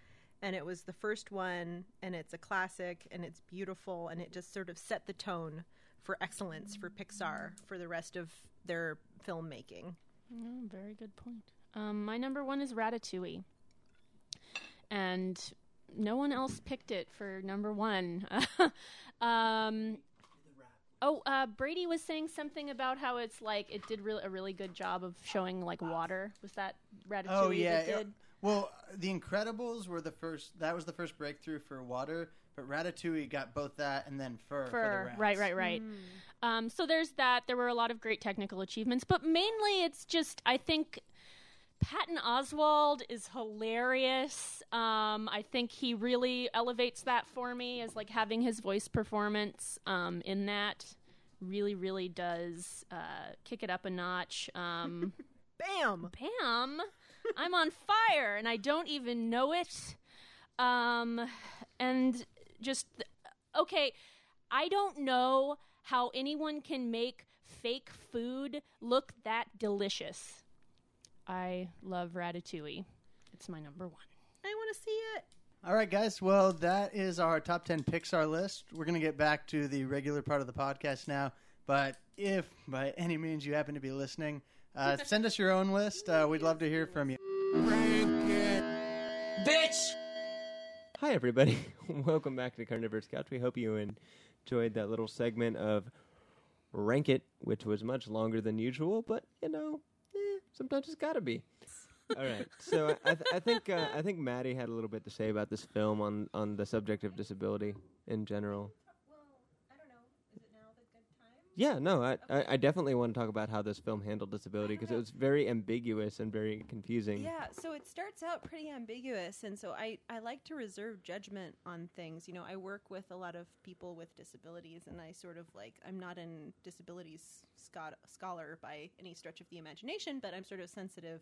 And it was the first one, and it's a classic, and it's beautiful, and it just sort of set the tone for excellence for Pixar for the rest of their filmmaking. Mm, very good point. Um, my number one is Ratatouille, and no one else picked it for number one. um, oh, uh, Brady was saying something about how it's like it did really, a really good job of showing like water. Was that Ratatouille? Oh yeah. that it- well, The Incredibles were the first. That was the first breakthrough for water. But Ratatouille got both that and then fur. for the Fur. rats. Right, right, right. Um, so there's that. There were a lot of great technical achievements, but mainly it's just I think Patton Oswalt is hilarious. Um, I think he really elevates that for me as like having his voice performance um, in that really, really does uh, kick it up a notch. Um, Bam! Pam, I'm on fire and I don't even know it. Um, and just okay, I don't know how anyone can make fake food look that delicious. I love Ratatouille. It's my number one. I want to see it. All right, guys. Well, that is our top 10 Pixar list. We're going to get back to the regular part of the podcast now. But if by any means you happen to be listening, uh, send us your own list. Uh, we'd love to hear from you. Rank it bitch! Hi, everybody. Welcome back to Carnivore's Couch. We hope you enjoyed that little segment of Rank It, which was much longer than usual, but you know, sometimes it's got to be. All right. So I, th- I think uh, I think Maddie had a little bit to say about this film on on the subject of disability in general. Yeah, no, I, I, definitely want to talk about how this film handled disability because it was very ambiguous and very confusing. Yeah, so it starts out pretty ambiguous, and so I, I like to reserve judgment on things. You know, I work with a lot of people with disabilities, and I sort of like, I'm not an disabilities scho- scholar by any stretch of the imagination, but I'm sort of sensitive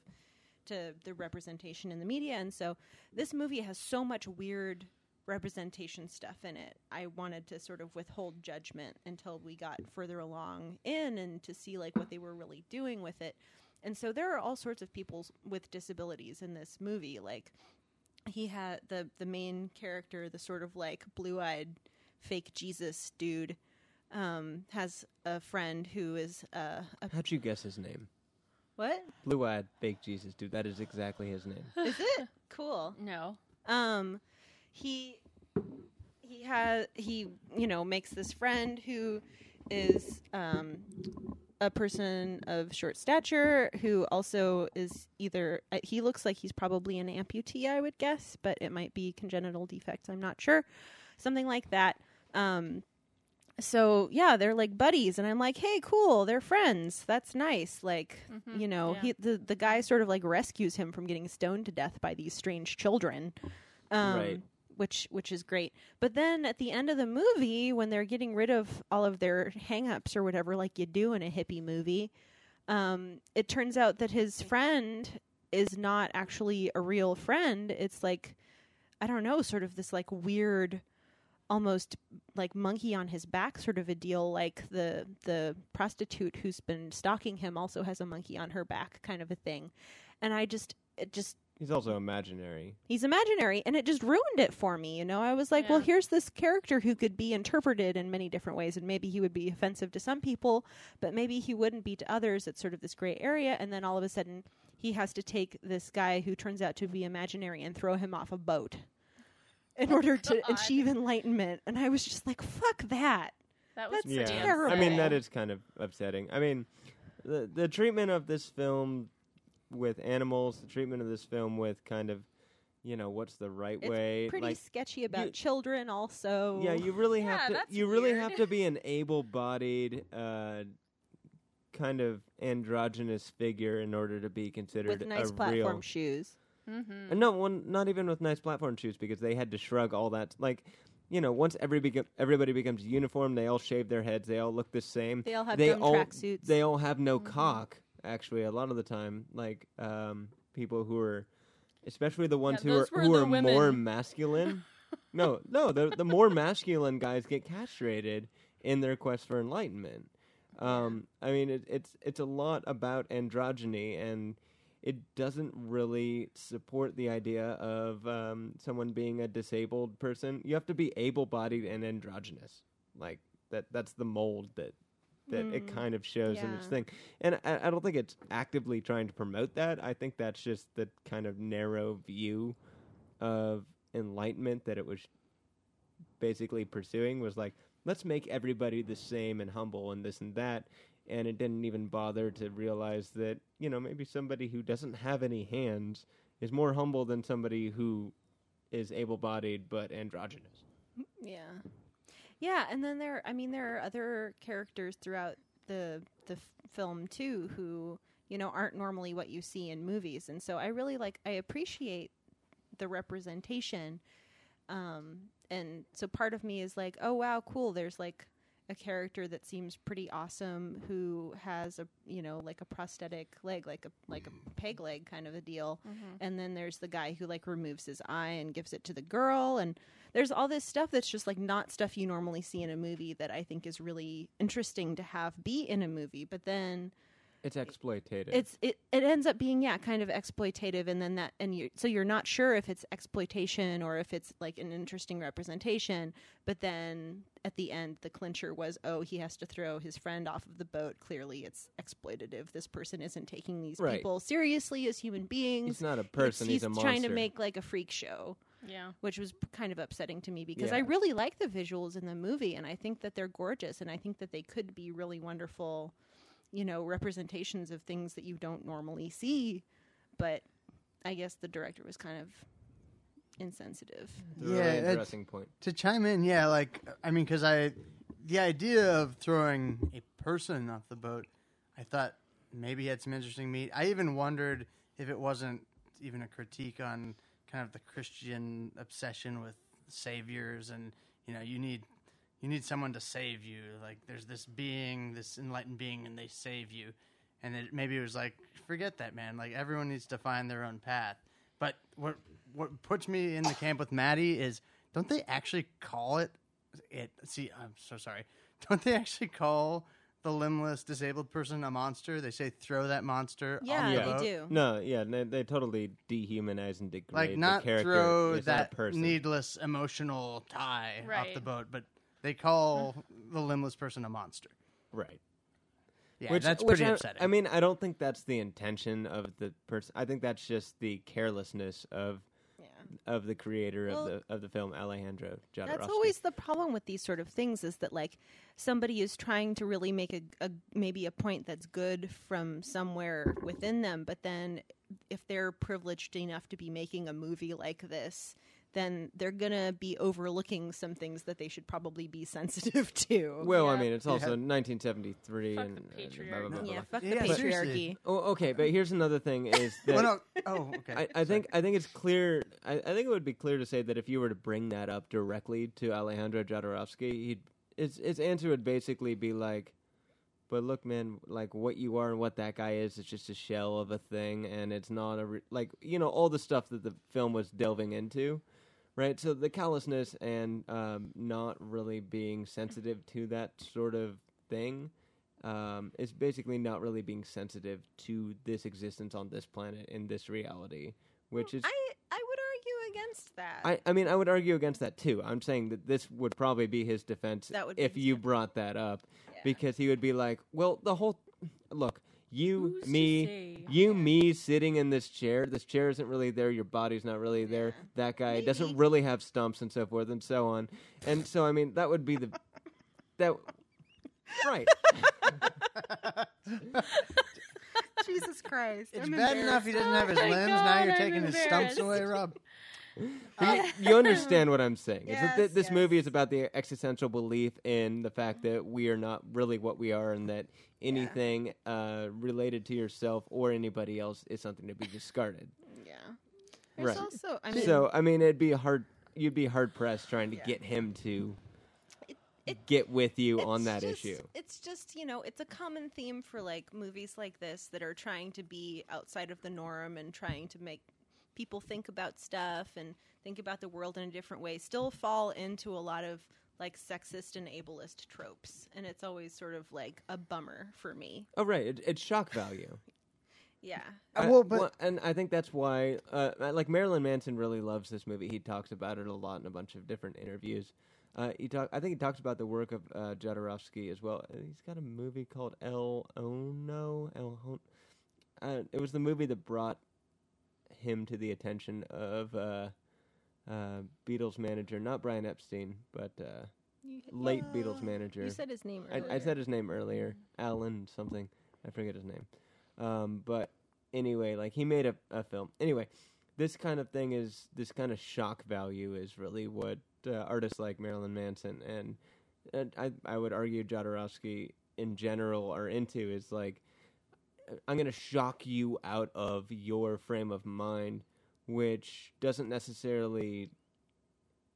to the representation in the media. And so this movie has so much weird representation stuff in it. I wanted to sort of withhold judgment until we got further along in and to see like what they were really doing with it. And so there are all sorts of people with disabilities in this movie. Like he had the the main character, the sort of like blue-eyed fake Jesus dude, um, has a friend who is uh, a How'd you guess his name? what Blue eyed fake Jesus, dude. That is exactly his name. is it? Cool. No. um he he has he you know makes this friend who is um a person of short stature who also is either uh, he looks like he's probably an amputee i would guess but it might be congenital defects i'm not sure something like that um so yeah they're like buddies and i'm like hey cool they're friends that's nice like Mhm, you know yeah. he the, the guy sort of like rescues him from getting stoned to death by these strange children um, Right. Which which is great. But then at the end of the movie when they're getting rid of all of their hang-ups or whatever like you do in a hippie movie um, it turns out that his friend is not actually a real friend. It's like i don't know sort of this like weird almost like monkey on his back sort of a deal like the the prostitute who's been stalking him also has a monkey on her back kind of a thing. And i just it just He's also imaginary. he's imaginary and it just ruined it for me you know? I was like well here's this character who could be interpreted in many different ways and maybe he would be offensive to some people but maybe he wouldn't be to others. It's sort of this gray area and then all of a sudden he has to take this guy who turns out to be imaginary and throw him off a boat in oh order to achieve enlightenment. And i was just like fuck that. That was That's yeah, terrible. I mean that is kind of upsetting. I mean, the the treatment of this film with animals, the treatment of this film with kind of you know, what's the right It's way? pretty like, sketchy about you- children, also. yeah, you really Yeah, have to. You really have to be an able-bodied, uh, kind of androgynous figure in order to be considered with nice a platform real. shoes. Mm-hmm. Uh, No, one not even with nice platform shoes because they had to shrug all that. Like, you know, once every beco- everybody becomes uniform, they all shave their heads. They all look the same. They all have they all tracksuits. they all have no Mhm. cock. Actually, a lot of the time, like um, people who are, especially the ones Yeah, who are those were who the are more masculine. no, no, the the more masculine guys get castrated in their quest for enlightenment. Um, I mean, it, it's it's a lot about androgyny, and it doesn't really support the idea of um, someone being a disabled person. You have to be able-bodied and androgynous. Like that. That's the mold that that it Mm, kind of shows in its thing. And I, I don't think it's actively trying to promote that. I think that's just the kind of narrow view of enlightenment that it was basically pursuing was like let's make everybody the same and humble and this and that and it didn't even bother to realize that you know maybe somebody who doesn't have any hands is more humble than somebody who is able-bodied but androgynous Yeah. Yeah, and then there I mean there are other characters throughout the the f- film too who, you know, aren't normally what you see in movies. And so I really like I appreciate the representation. Um and so part of me is like, "Oh wow, cool. There's like a character that seems pretty awesome who has a, you know, like a prosthetic leg, like a like a peg leg kind of a deal." and then there's the guy who like removes his eye and gives it to the girl and there's all this stuff that's just like not stuff you normally see in a movie that i think is really interesting to have be in a movie but then it's exploitative. It's it, it ends up being yeah kind of exploitative and then that and you so you're not sure if it's exploitation or if it's like an interesting representation but then at the end the clincher was oh he has to throw his friend off of the boat. Clearly it's exploitative. This person isn't taking these Right. people seriously as human beings. He's not a It's- person. He's, a monster trying to make like a freak show, Yeah. which was kind of upsetting to me because Yeah. I really like the visuals in the movie and I think that they're gorgeous and I think that they could be really wonderful, you know, representations of things that you don't normally see. But I guess the director was kind of insensitive. It's Yeah, really interesting point To chime in, yeah, like I mean, because I, the idea of throwing a person off the boat, I thought maybe had some interesting meat. I even wondered if it wasn't even a critique on kind of the Christian obsession with saviors, and you know, you need you need someone to save you. Like there's this being, this enlightened being, and they save you. And it, maybe it was like, forget that, man. Like everyone needs to find their own path. But what what puts me in the camp with Maddie is, don't they actually call it? It. See, I'm so sorry. Don't they actually call the limbless disabled person a monster? They say throw that monster. Yeah, on the Yeah. boat. they do. no yeah they, they totally dehumanize and degrade Like the not character throw It's not a that person. needless emotional tie off Right. the boat, but they call mm-hmm. the limbless person a monster. right Yeah, which, that's which pretty I, upsetting. I mean, I don't think that's the intention of the person. I think that's just the carelessness of Yeah. Of the creator Well, of the of the film, Alejandro Jodorowsky. That's always the problem with these sort of things is that like somebody is trying to really make a, a maybe a point that's good from somewhere within them, but then if they're privileged enough to be making a movie like this, then they're gonna be overlooking some things that they should probably be sensitive to. Well, I mean, it's Yeah. also 1973 Fuck and the and patriarchy. blah, blah, blah, blah, yeah, fuck Yeah, the patriarchy. Oh, okay, but here's another thing: is that well, no. Oh, okay. I, I think I think it's clear. I, I think it would be clear to say that if you were to bring that up directly to Alejandro Jodorowsky, he'd his his answer would basically be like, "But look, man, like what you are and what that guy is, it's just a shell of a thing, and it's not a re- like you know all the stuff that the film was delving into." Right, so the callousness and um, not really being sensitive to that sort of thing um, is basically not really being sensitive to this existence on this planet in this reality, which is. I I would argue against that. I, I mean, I would argue against that too. I'm saying that this would probably be his defense That would be if his you defense. brought that up, Yeah. because he would be like, "Well, the whole look, you, Who's me, you, me, sitting in this chair. This chair isn't really there. Your body's not really there. Yeah. That guy Maybe. doesn't really have stumps and so forth and so on. And so, I mean, that would be the that right. Jesus Christ. it's I'm bad enough he doesn't have his Oh my limbs. now God, you're I'm taking his stumps embarrassed. away, Rob. You, you understand what I'm saying? is that thi- Yes, this yes. movie is about the existential belief in the fact that we are not really what we are, and that anything uh, related to yourself or anybody else is something to be discarded. Yeah. There's Right. also, I mean, so I mean, it'd be hard. You'd be hard pressed trying to Yeah. get him to it- get with you on that just- issue. It's just, you know, it's a common theme for like movies like this that are trying to be outside of the norm and trying to make people think about stuff and think about the world in a different way, still fall into a lot of like sexist and ableist tropes. And it's always sort of like a bummer for me. Oh right, it, it's shock value. Yeah. Uh, I- well, but- and I think that's why, uh, like Marilyn Manson really loves this movie. He talks about it a lot in a bunch of different interviews. Uh, he talk, I think he talks about the work of uh, Jodorowsky as well. He's got a movie called El Ono. El Hon- uh, it was the movie that brought him to the attention of uh, uh, Beatles manager, not Brian Epstein, but uh, You- late uh, Beatles manager. You said his name I. I said his name earlier, Alan something. I forget his name. Um, but anyway, like he made a, a film. Anyway, this kind of thing is this kind of shock value is really what uh, artists like Marilyn Manson and, and I I would argue Jodorowsky in general are into is like I'm going to shock you out of your frame of mind, which doesn't necessarily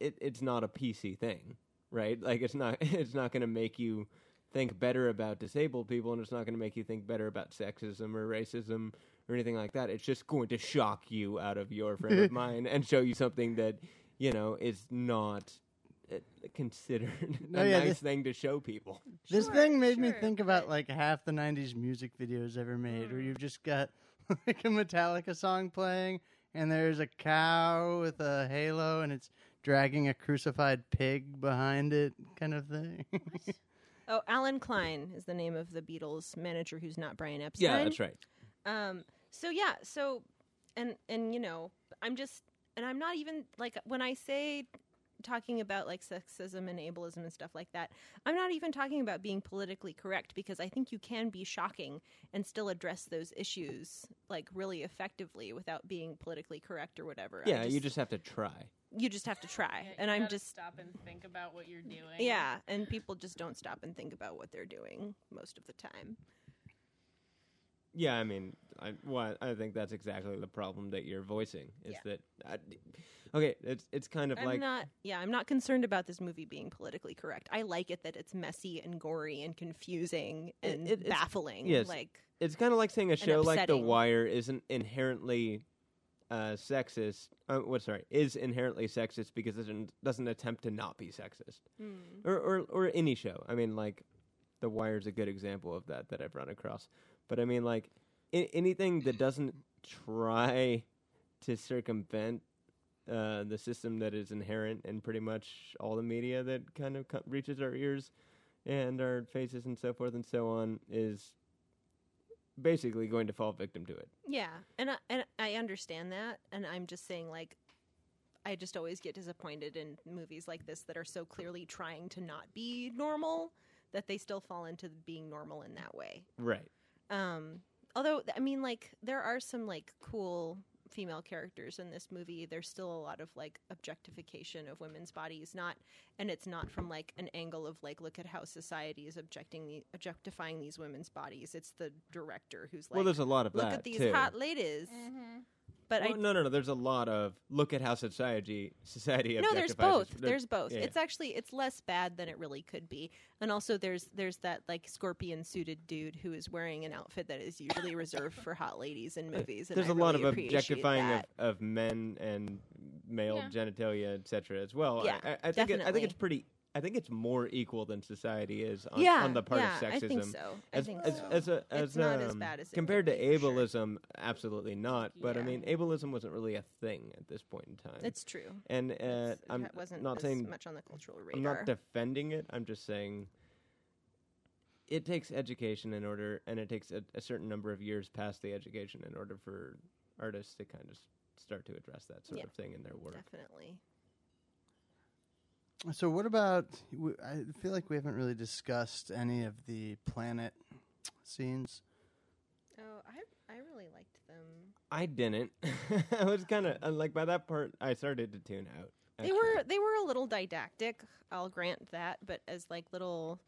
it it's not a PC thing, right? Like it's not it's not going to make you think better about disabled people, and it's not going to make you think better about sexism or racism or anything like that. It's just going to shock you out of your frame of mind and show you something that you know is not considered No, a yeah, nice this- thing to show people. This Sure, thing made me sure, think about but- like half the '90s music videos ever made, Mm. where you've just got like a Metallica song playing, and there's a cow with a halo, and it's dragging a crucified pig behind it, kind of thing. Oh, Allen Klein is the name of the Beatles manager who's not Brian Epstein. Yeah, that's right. Um. So yeah. So, and and you know, I'm just, and I'm not even like when I say talking about like sexism and ableism and stuff like that. I'm not even talking about being politically correct because I think you can be shocking and still address those issues like really effectively without being politically correct or whatever. I Yeah, you just have to try. you just have to try. Yeah, and you I'm just stop and think about what you're doing. yeah, and people just don't stop and think about what they're doing most of the time. Yeah, I mean, I well, I think that's exactly the problem that you're voicing is Yeah. that I, okay, it's it's kind of I'm like not yeah, I'm not concerned about this movie being politically correct. I like it that it's messy and gory and confusing and it- it's- baffling. yes. Like it's kind of like saying a show like The. Wire isn't inherently uh, sexist. Uh, what sorry is inherently sexist because it doesn't- attempt to not be sexist, hmm. or, or or any show. I mean, like The Wire is a good example of that that I've run across. But I mean, like I- anything that doesn't try to circumvent uh, the system that is inherent in pretty much all the media that kind of co- reaches our ears and our faces and so forth and so on is basically going to fall victim to it. Yeah, and I, and I understand that, and I'm just saying like I just always get disappointed in movies like this that are so clearly trying to not be normal that they still fall into being normal in that way. Right. Um, although I mean, like there are some like cool female characters in this movie. There's still a lot of like objectification of women's bodies, not, and it's not from like an angle of like look at how society is objecting the objectifying these women's bodies. It's the director who's like, well, there's a lot of look that at these too. hot ladies. Mm-hmm. But Well, I no, no, no. There's a lot of look at how society society no, there's objectifies both. us. There's both. yeah. It's actually it's less bad than it really could be, and also there's there's that like scorpion suited dude who is wearing an outfit that is usually reserved for hot ladies in uh, movies. And There's a a lot of objectifying of, of men and male Yeah. genitalia, etc. As well. Yeah, I, I, I think it, I think it's pretty. I think it's more equal than society is on, yeah, on the part yeah, of sexism. I think so. I As, think as, so. as a, as It's not as um, bad as compared to be, sure. ableism, absolutely not. But I mean, ableism wasn't really a thing at this point in time. it's true. and uh, It's- I'm wasn't not as saying much on the cultural radar. I'm not defending it. I'm just saying it takes education in order, and it takes a, a certain number of years past the education in order for artists to kind of start to address that sort Yeah. of thing in their work. Definitely. So what about? I feel like we haven't really discussed any of the planet scenes. Oh, I I really liked them. I didn't. I was kind of uh, like by that part, I started to tune out. They were they were a little didactic. I'll grant that, but as like little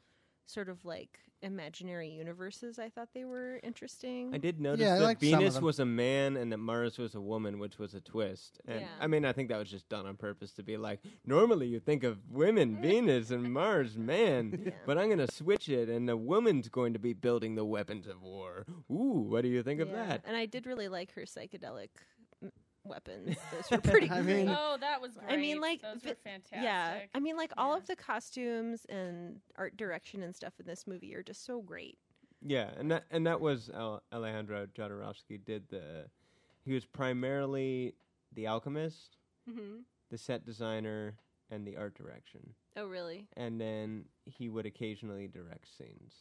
sort of like imaginary universes, I thought they were interesting. I did notice Yeah, I that liked some of Venus them. was a man and that Mars was a woman, which was a twist. And Yeah. I mean, I think that was just done on purpose to be like, normally you think of women, Venus, and Mars, man, Yeah. but I'm going to switch it, and the woman's going to be building the weapons of war. Ooh, what do you think of Yeah, that? And I did really like her psychedelic m- weapons. Those were pretty I great. mean- Oh, that was great. I mean, like, those vi- were fantastic. yeah, I mean, like all Yeah. of the costumes and art direction and stuff in this movie are just so great. Yeah, and that and that was Al- Alejandro Jodorowsky did the. He was primarily the alchemist, Mm-hmm. the set designer, and the art direction. Oh, really? and then he would occasionally direct scenes.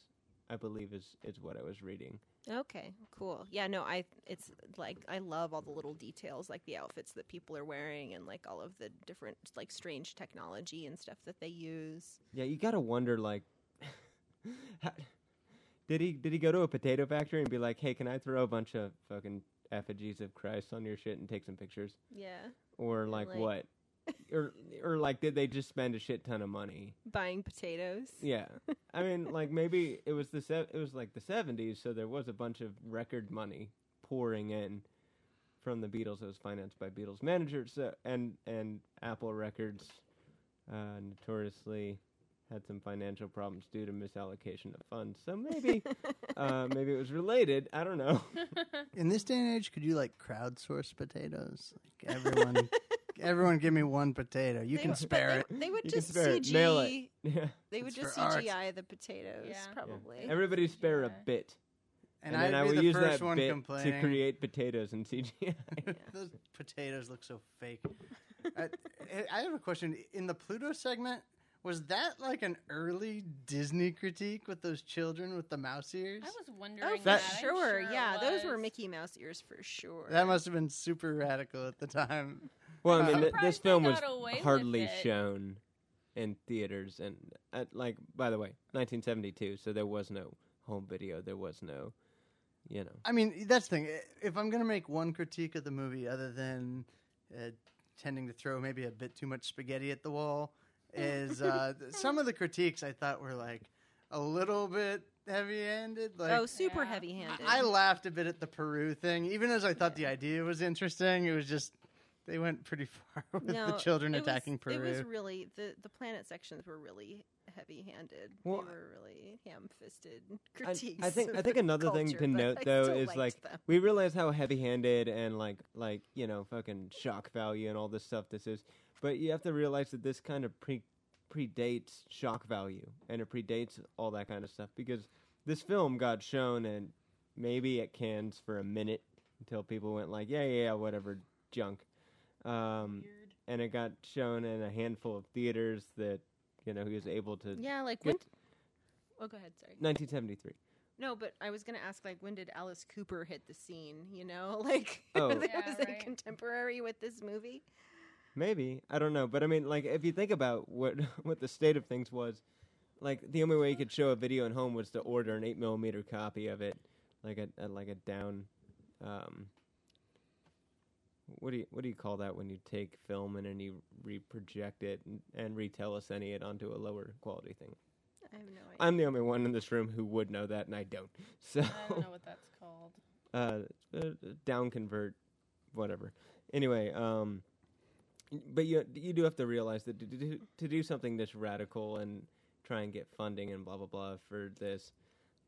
I believe is is what I was reading. Okay, cool. Yeah, no, I it's like I love all the little details, like the outfits that people are wearing, and like all of the different like strange technology and stuff that they use. Yeah, you gotta wonder like, how- did he did he go to a potato factory and be like, hey, can I throw a bunch of fucking effigies of Christ on your shit and take some pictures, Yeah, or like, like- what, or or like did they just spend a shit ton of money? buying potatoes. Yeah, I mean, like maybe it was the se- it was like the seventies, so there was a bunch of record money pouring in from the Beatles. It was financed by Beatles managers, so, and and Apple Records uh, notoriously had some financial problems due to misallocation of funds. So maybe uh, maybe it was related. I don't know. In this day and age, could you like crowdsource potatoes? Like everyone, everyone, give me one potato. You They can would- but spare they, it. They would You can just spare it. CG. Mail it. Yeah, They would It's just for art. CGI the potatoes, Yeah. probably. everybody spare a bit, And, and, then I'd I be will the use first that one bit complaining. to create potatoes in CGI. Those potatoes look so fake. I, I have a question. In the Pluto segment, was that like an early Disney critique with those children with the mouse ears? I was Oh, wondering for that. That- I'm sure. it Yeah, those were was. Mickey Mouse ears for sure. that must have been super radical at the time. Well, I mean, th- this film was got away with hardly shown in theaters, and uh, like, by the way, 1972, so there was no home video, there was no, you know, I mean, that's the thing. If I'm going to make one critique of the movie, other than uh, tending to throw maybe a bit too much spaghetti at the wall, is uh, some of the critiques I thought were like a little bit heavy-handed. Like, oh, super Yeah. heavy-handed. I laughed a bit at the Peru thing, even as I thought the idea was interesting. It was just they went pretty far with no, the children it was- attacking Peru. It was really the the planet sections were really heavy-handed. Well, they were really ham-fisted I, critiques. I think of I think the another thing to note I though is like them. we realize how heavy-handed and like like you know fucking shock value and all this stuff this is, but you have to realize that this kind of pre predates shock value and it predates all that kind of stuff because this film got shown and maybe at Cannes for a minute until people went like yeah yeah yeah whatever junk, um, and it got shown in a handful of theaters that you know he was able to. yeah, like Good. when. Oh, go ahead. Sorry. 1973. No, but I was gonna ask like when did Alice Cooper hit the scene? You know, like Oh. was Yeah, it right. contemporary with this movie? Maybe I don't know, but I mean, like, if you think about what what the state of things was, like, the only way you could show a video at home was to order an eight millimeter copy of it, like a, a like a down, um, what do you what do you call that when you take film and then you reproject it and, and retelecine it onto a lower quality thing? I have no idea. I'm the only one in this room who would know that, and I don't. So, I don't know what that's called. uh, uh, down convert, whatever. Anyway, um, but you you do have to realize that to do, to do something this radical and try and get funding and blah blah blah for this,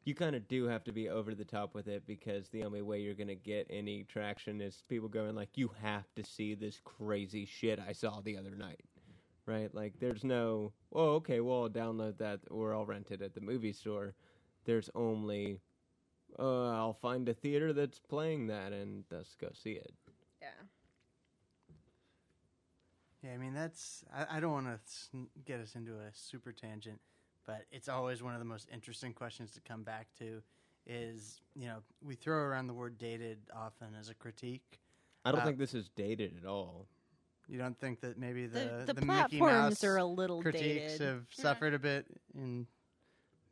you kind of do have to be over the top with it because the only way you're gonna get any traction is people going like, "You have to see this crazy shit I saw the other night." Right? Like, there's no, oh, okay, well, I'll download that or I'll rent it at the movie store. There's only, uh, I'll find a theater that's playing that and thus go see it. yeah. Yeah, I mean that's. I, I don't want to get us into a super tangent, but it's always one of the most interesting questions to come back to. Is you know we throw around the word dated often as a critique. I don't Uh, think this is dated at all. You don't think that maybe The the the, Mickey platforms Mouse are a little critiques dated. have suffered a bit in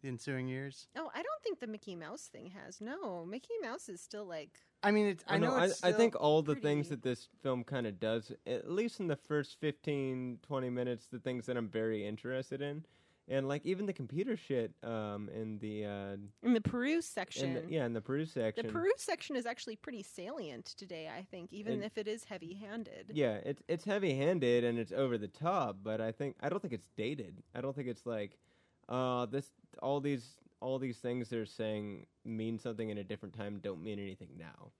the ensuing years. Oh, I don't think the Mickey Mouse thing has. No, Mickey Mouse is still like. I mean, it's. I I know. know. I, it's I think still all the things that this film kind of does, at least in the first 15, 20 minutes, the things that I'm very interested in, and like even the computer shit, um, in the uh, In the Peru in section. the, yeah, in the Peru section. The Peru section is actually pretty salient today, I think, even And- if it is heavy handed. Yeah, it's it's heavy handed and it's over the top, but I think I don't think it's dated. I don't think it's like, uh, this all these all these things they're saying mean something in a different time don't mean anything now.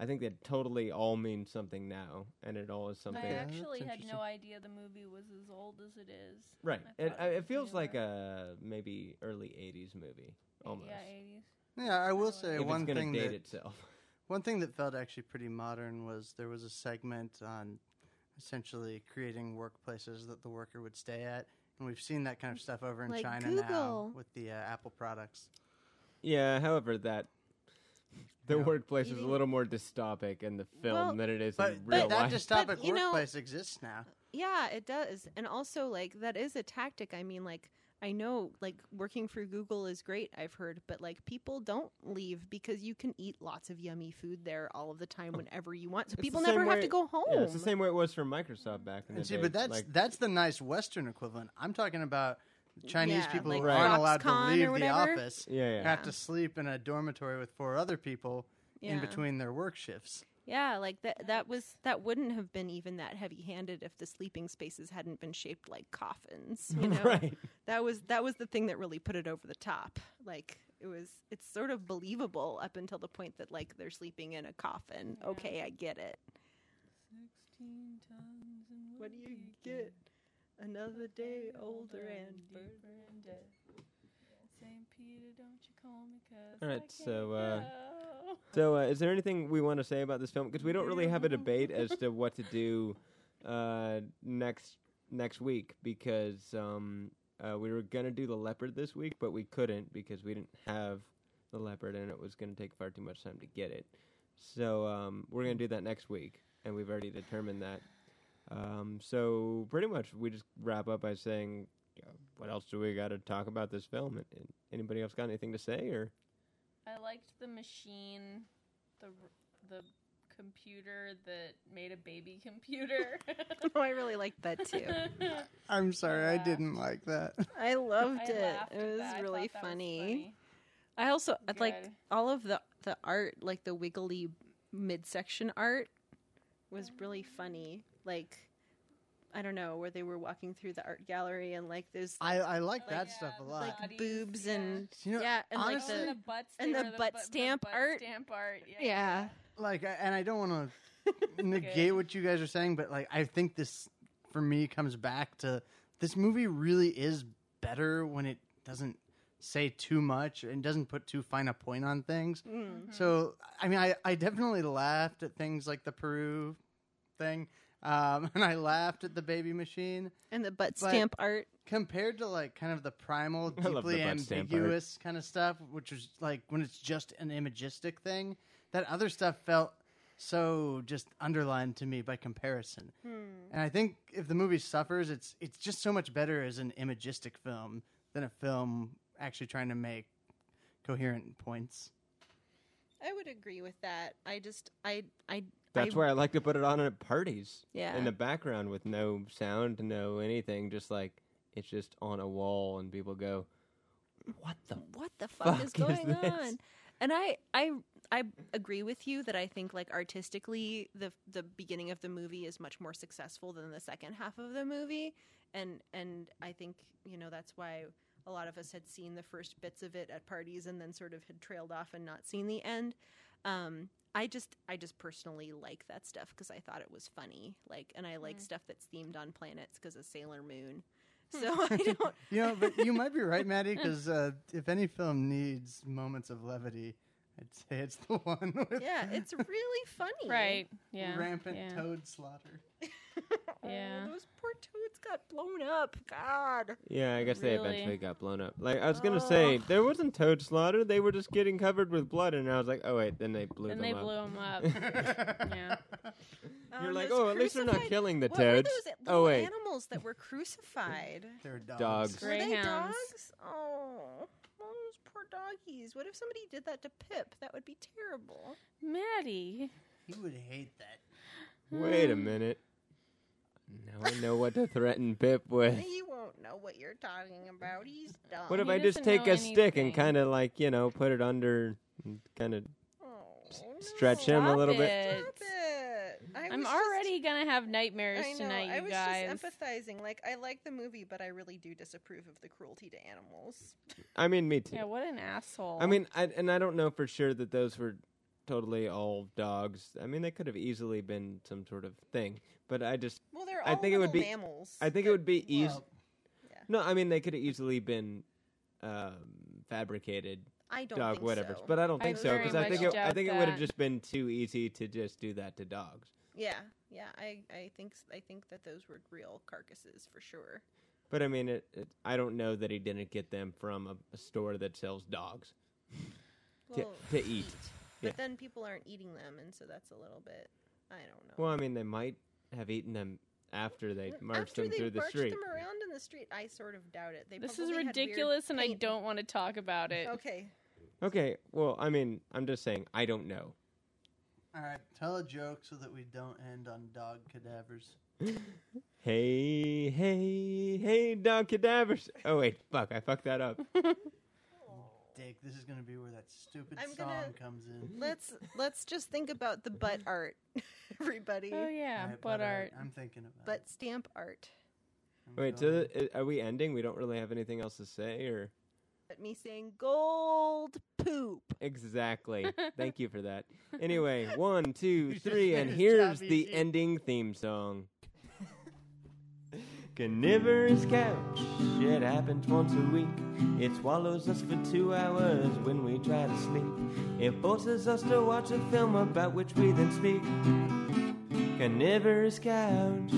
I think they totally all mean something now, and it all is something. I actually had no idea the movie was as old as it is. Right. I It thought I, was it feels like a maybe early '80s movie almost. Yeah, 80s. Yeah, I will say if one it's gonna thing date that itself. one thing that felt actually pretty modern was there was a segment on essentially creating workplaces that the worker would stay at, and we've seen that kind of stuff over in Like China now with the uh, Apple products. Yeah. However, that the Yeah. workplace is a little more dystopic in the film Well, than it is But, in real but that life. dystopic But, you know- workplace exists now. Yeah, it does. And also, like, that is a tactic. I mean, like, I know, like, working for Google is great, I've heard, but, like, people don't leave because you can eat lots of yummy food there all of the time oh. whenever you want. So It's people the same never have way- to go home. Yeah, it's the same way it was for Microsoft back in the And see, day. but that's like, that's the nice Western equivalent. I'm talking about Chinese Yeah, people like who aren't allowed to leave the office yeah, yeah. have to sleep in a dormitory with four other people in between their work shifts. Yeah, like that that was that wouldn't have been even that heavy-handed if the sleeping spaces hadn't been shaped like coffins, you know. right. That was that was the thing that really put it over the top. Like it was it's sort of believable up until the point that like they're sleeping in a coffin. Okay, I get it. What do you get? Another day older and St. Peter, don't you call me 'cause All I so, uh, go. So, uh, is there anything we want to say about this film? Because we don't really have a debate as to what to do uh, next next week. Because um, uh, we were gonna do the leopard this week, but we couldn't because we didn't have the leopard, and it was gonna take far too much time to get it. So um, we're gonna do that next week, and we've already determined that. Um, so pretty much, we just wrap up by saying, uh, "What else do we got to talk about this film?" And, and anybody else got anything to say, or I liked the machine, the the computer that made a baby computer. oh, I really liked that too. I'm sorry, I laughed. didn't like that. I loved I it. It was that. Really thought that was funny. funny. I also I'd like all of the the art, like the wiggly midsection art, was really funny. Like I don't know where they were walking through the art gallery and like there's I, I like Like, that yeah, stuff a lot. like bodies, boobs yeah. and You know, yeah, and honestly- like the the butt and the sticker, butt bu- stamp butt art. Stamp art. Yeah. yeah. like, and I don't want to negate what you guys are saying, but like, I think this for me comes back to this movie really is better when it doesn't say too much and doesn't put too fine a point on things. Mm. So, I mean, I, I definitely laughed at things like the Peru thing, um, and I laughed at the baby machine. And the butt But- stamp art. Compared to like kind of the primal, I love the deeply butt stamp art. ambiguous kind of stuff, which was like when it's just an imagistic thing, that other stuff felt so just underlined to me by comparison. And I think if the movie suffers, it's it's just so much better as an imagistic film than a film actually trying to make coherent points. I would agree with that. I just I I That's I, why I like to put it on at parties. Yeah. In the background with no sound, no anything, just like it's just on a wall and people go, What the what the fuck, fuck is going this? on? And I, I, I agree with you that I think like artistically, the the beginning of the movie is much more successful than the second half of the movie, and and I think you know that's why a lot of us had seen the first bits of it at parties and then sort of had trailed off and not seen the end. Um, I just, I just personally like that stuff because I thought it was funny, like, and I like stuff that's themed on planets because of Sailor Moon. So I don't. You know, but you might be right, Maddie, because uh, if any film needs moments of levity, I'd say it's the one with Yeah, it's really funny. Right. Yeah. rampant yeah. toad slaughter. Yeah. Oh, those poor toads got blown up. God. Yeah, I guess they Really? eventually got blown up. Like I was gonna say, there wasn't toad slaughter. They were just getting covered with blood, and I was like, oh wait, then they blew And them they up. blew him up. yeah. You're Um, like, those oh, at least they're not crucified- killing the what were toads. those Oh wait, animals that were crucified? They're dogs. Dogs. Were they Greyhounds. dogs? Oh. Doggies. What if somebody did that to Pip? That would be terrible. Maddie. He would hate that. Wait a um, minute. Now I know what to threaten Pip with. He won't know what you're talking about. He's dumb. What if He I just doesn't take know a stick and anything. kind of like you know put it under, and kind of Oh, stretch him a Stop little bit? it. Stop it. I I'm was already gonna have nightmares Just, I know. tonight, I was guys. just empathizing. Like I like the movie, but I really do disapprove of the cruelty to animals. I mean, me too. yeah, what an asshole. I mean, I, and I don't know for sure that those were totally all dogs. I mean, they could have easily been some sort of thing, but I just, Well, they're all I think it would be- mammals. I think it would be easy. Well, No, I mean they could have easily been um, fabricated I don't dog think whatever, so. but I don't I think so because I think it, I doubt think it would have just been too easy to just do that to dogs. Yeah, yeah. I, I think s- I think that those were real carcasses for sure. But I mean, it, it, I don't know that he didn't get them from a, a store that sells dogs to, Well, to eat. but yeah. then people aren't eating them, and so that's a little bit. I don't know. Well, I mean, they might have eaten them after they marched After them they through the marched street. them around in the street, I sort of doubt it. They this is probably had weird ridiculous, and I paint. don't want to talk about it. Okay, Okay, well, I mean, I'm just saying, I don't know. all right, tell a joke so that we don't end on dog cadavers. Hey, hey, hey, dog cadavers. Oh wait, fuck, I fucked that up. Dick, this is gonna be where that stupid I'm song gonna- comes in. let's let's just think about the butt art, everybody. Oh yeah, Alright, butt art. I'm thinking about. Butt it. stamp art. I'm Wait, going. so th- are we ending? We don't really have anything else to say, or Let me saying gold poop. exactly? Thank you for that. Anyway, one, two, You just three, and here's the ending theme song. Carnivorous couch, it happens once a week. It swallows us for two hours when we try to sleep. It forces us to watch a film about which we then speak. Carnivorous couch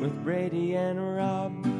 with Brady and Rob.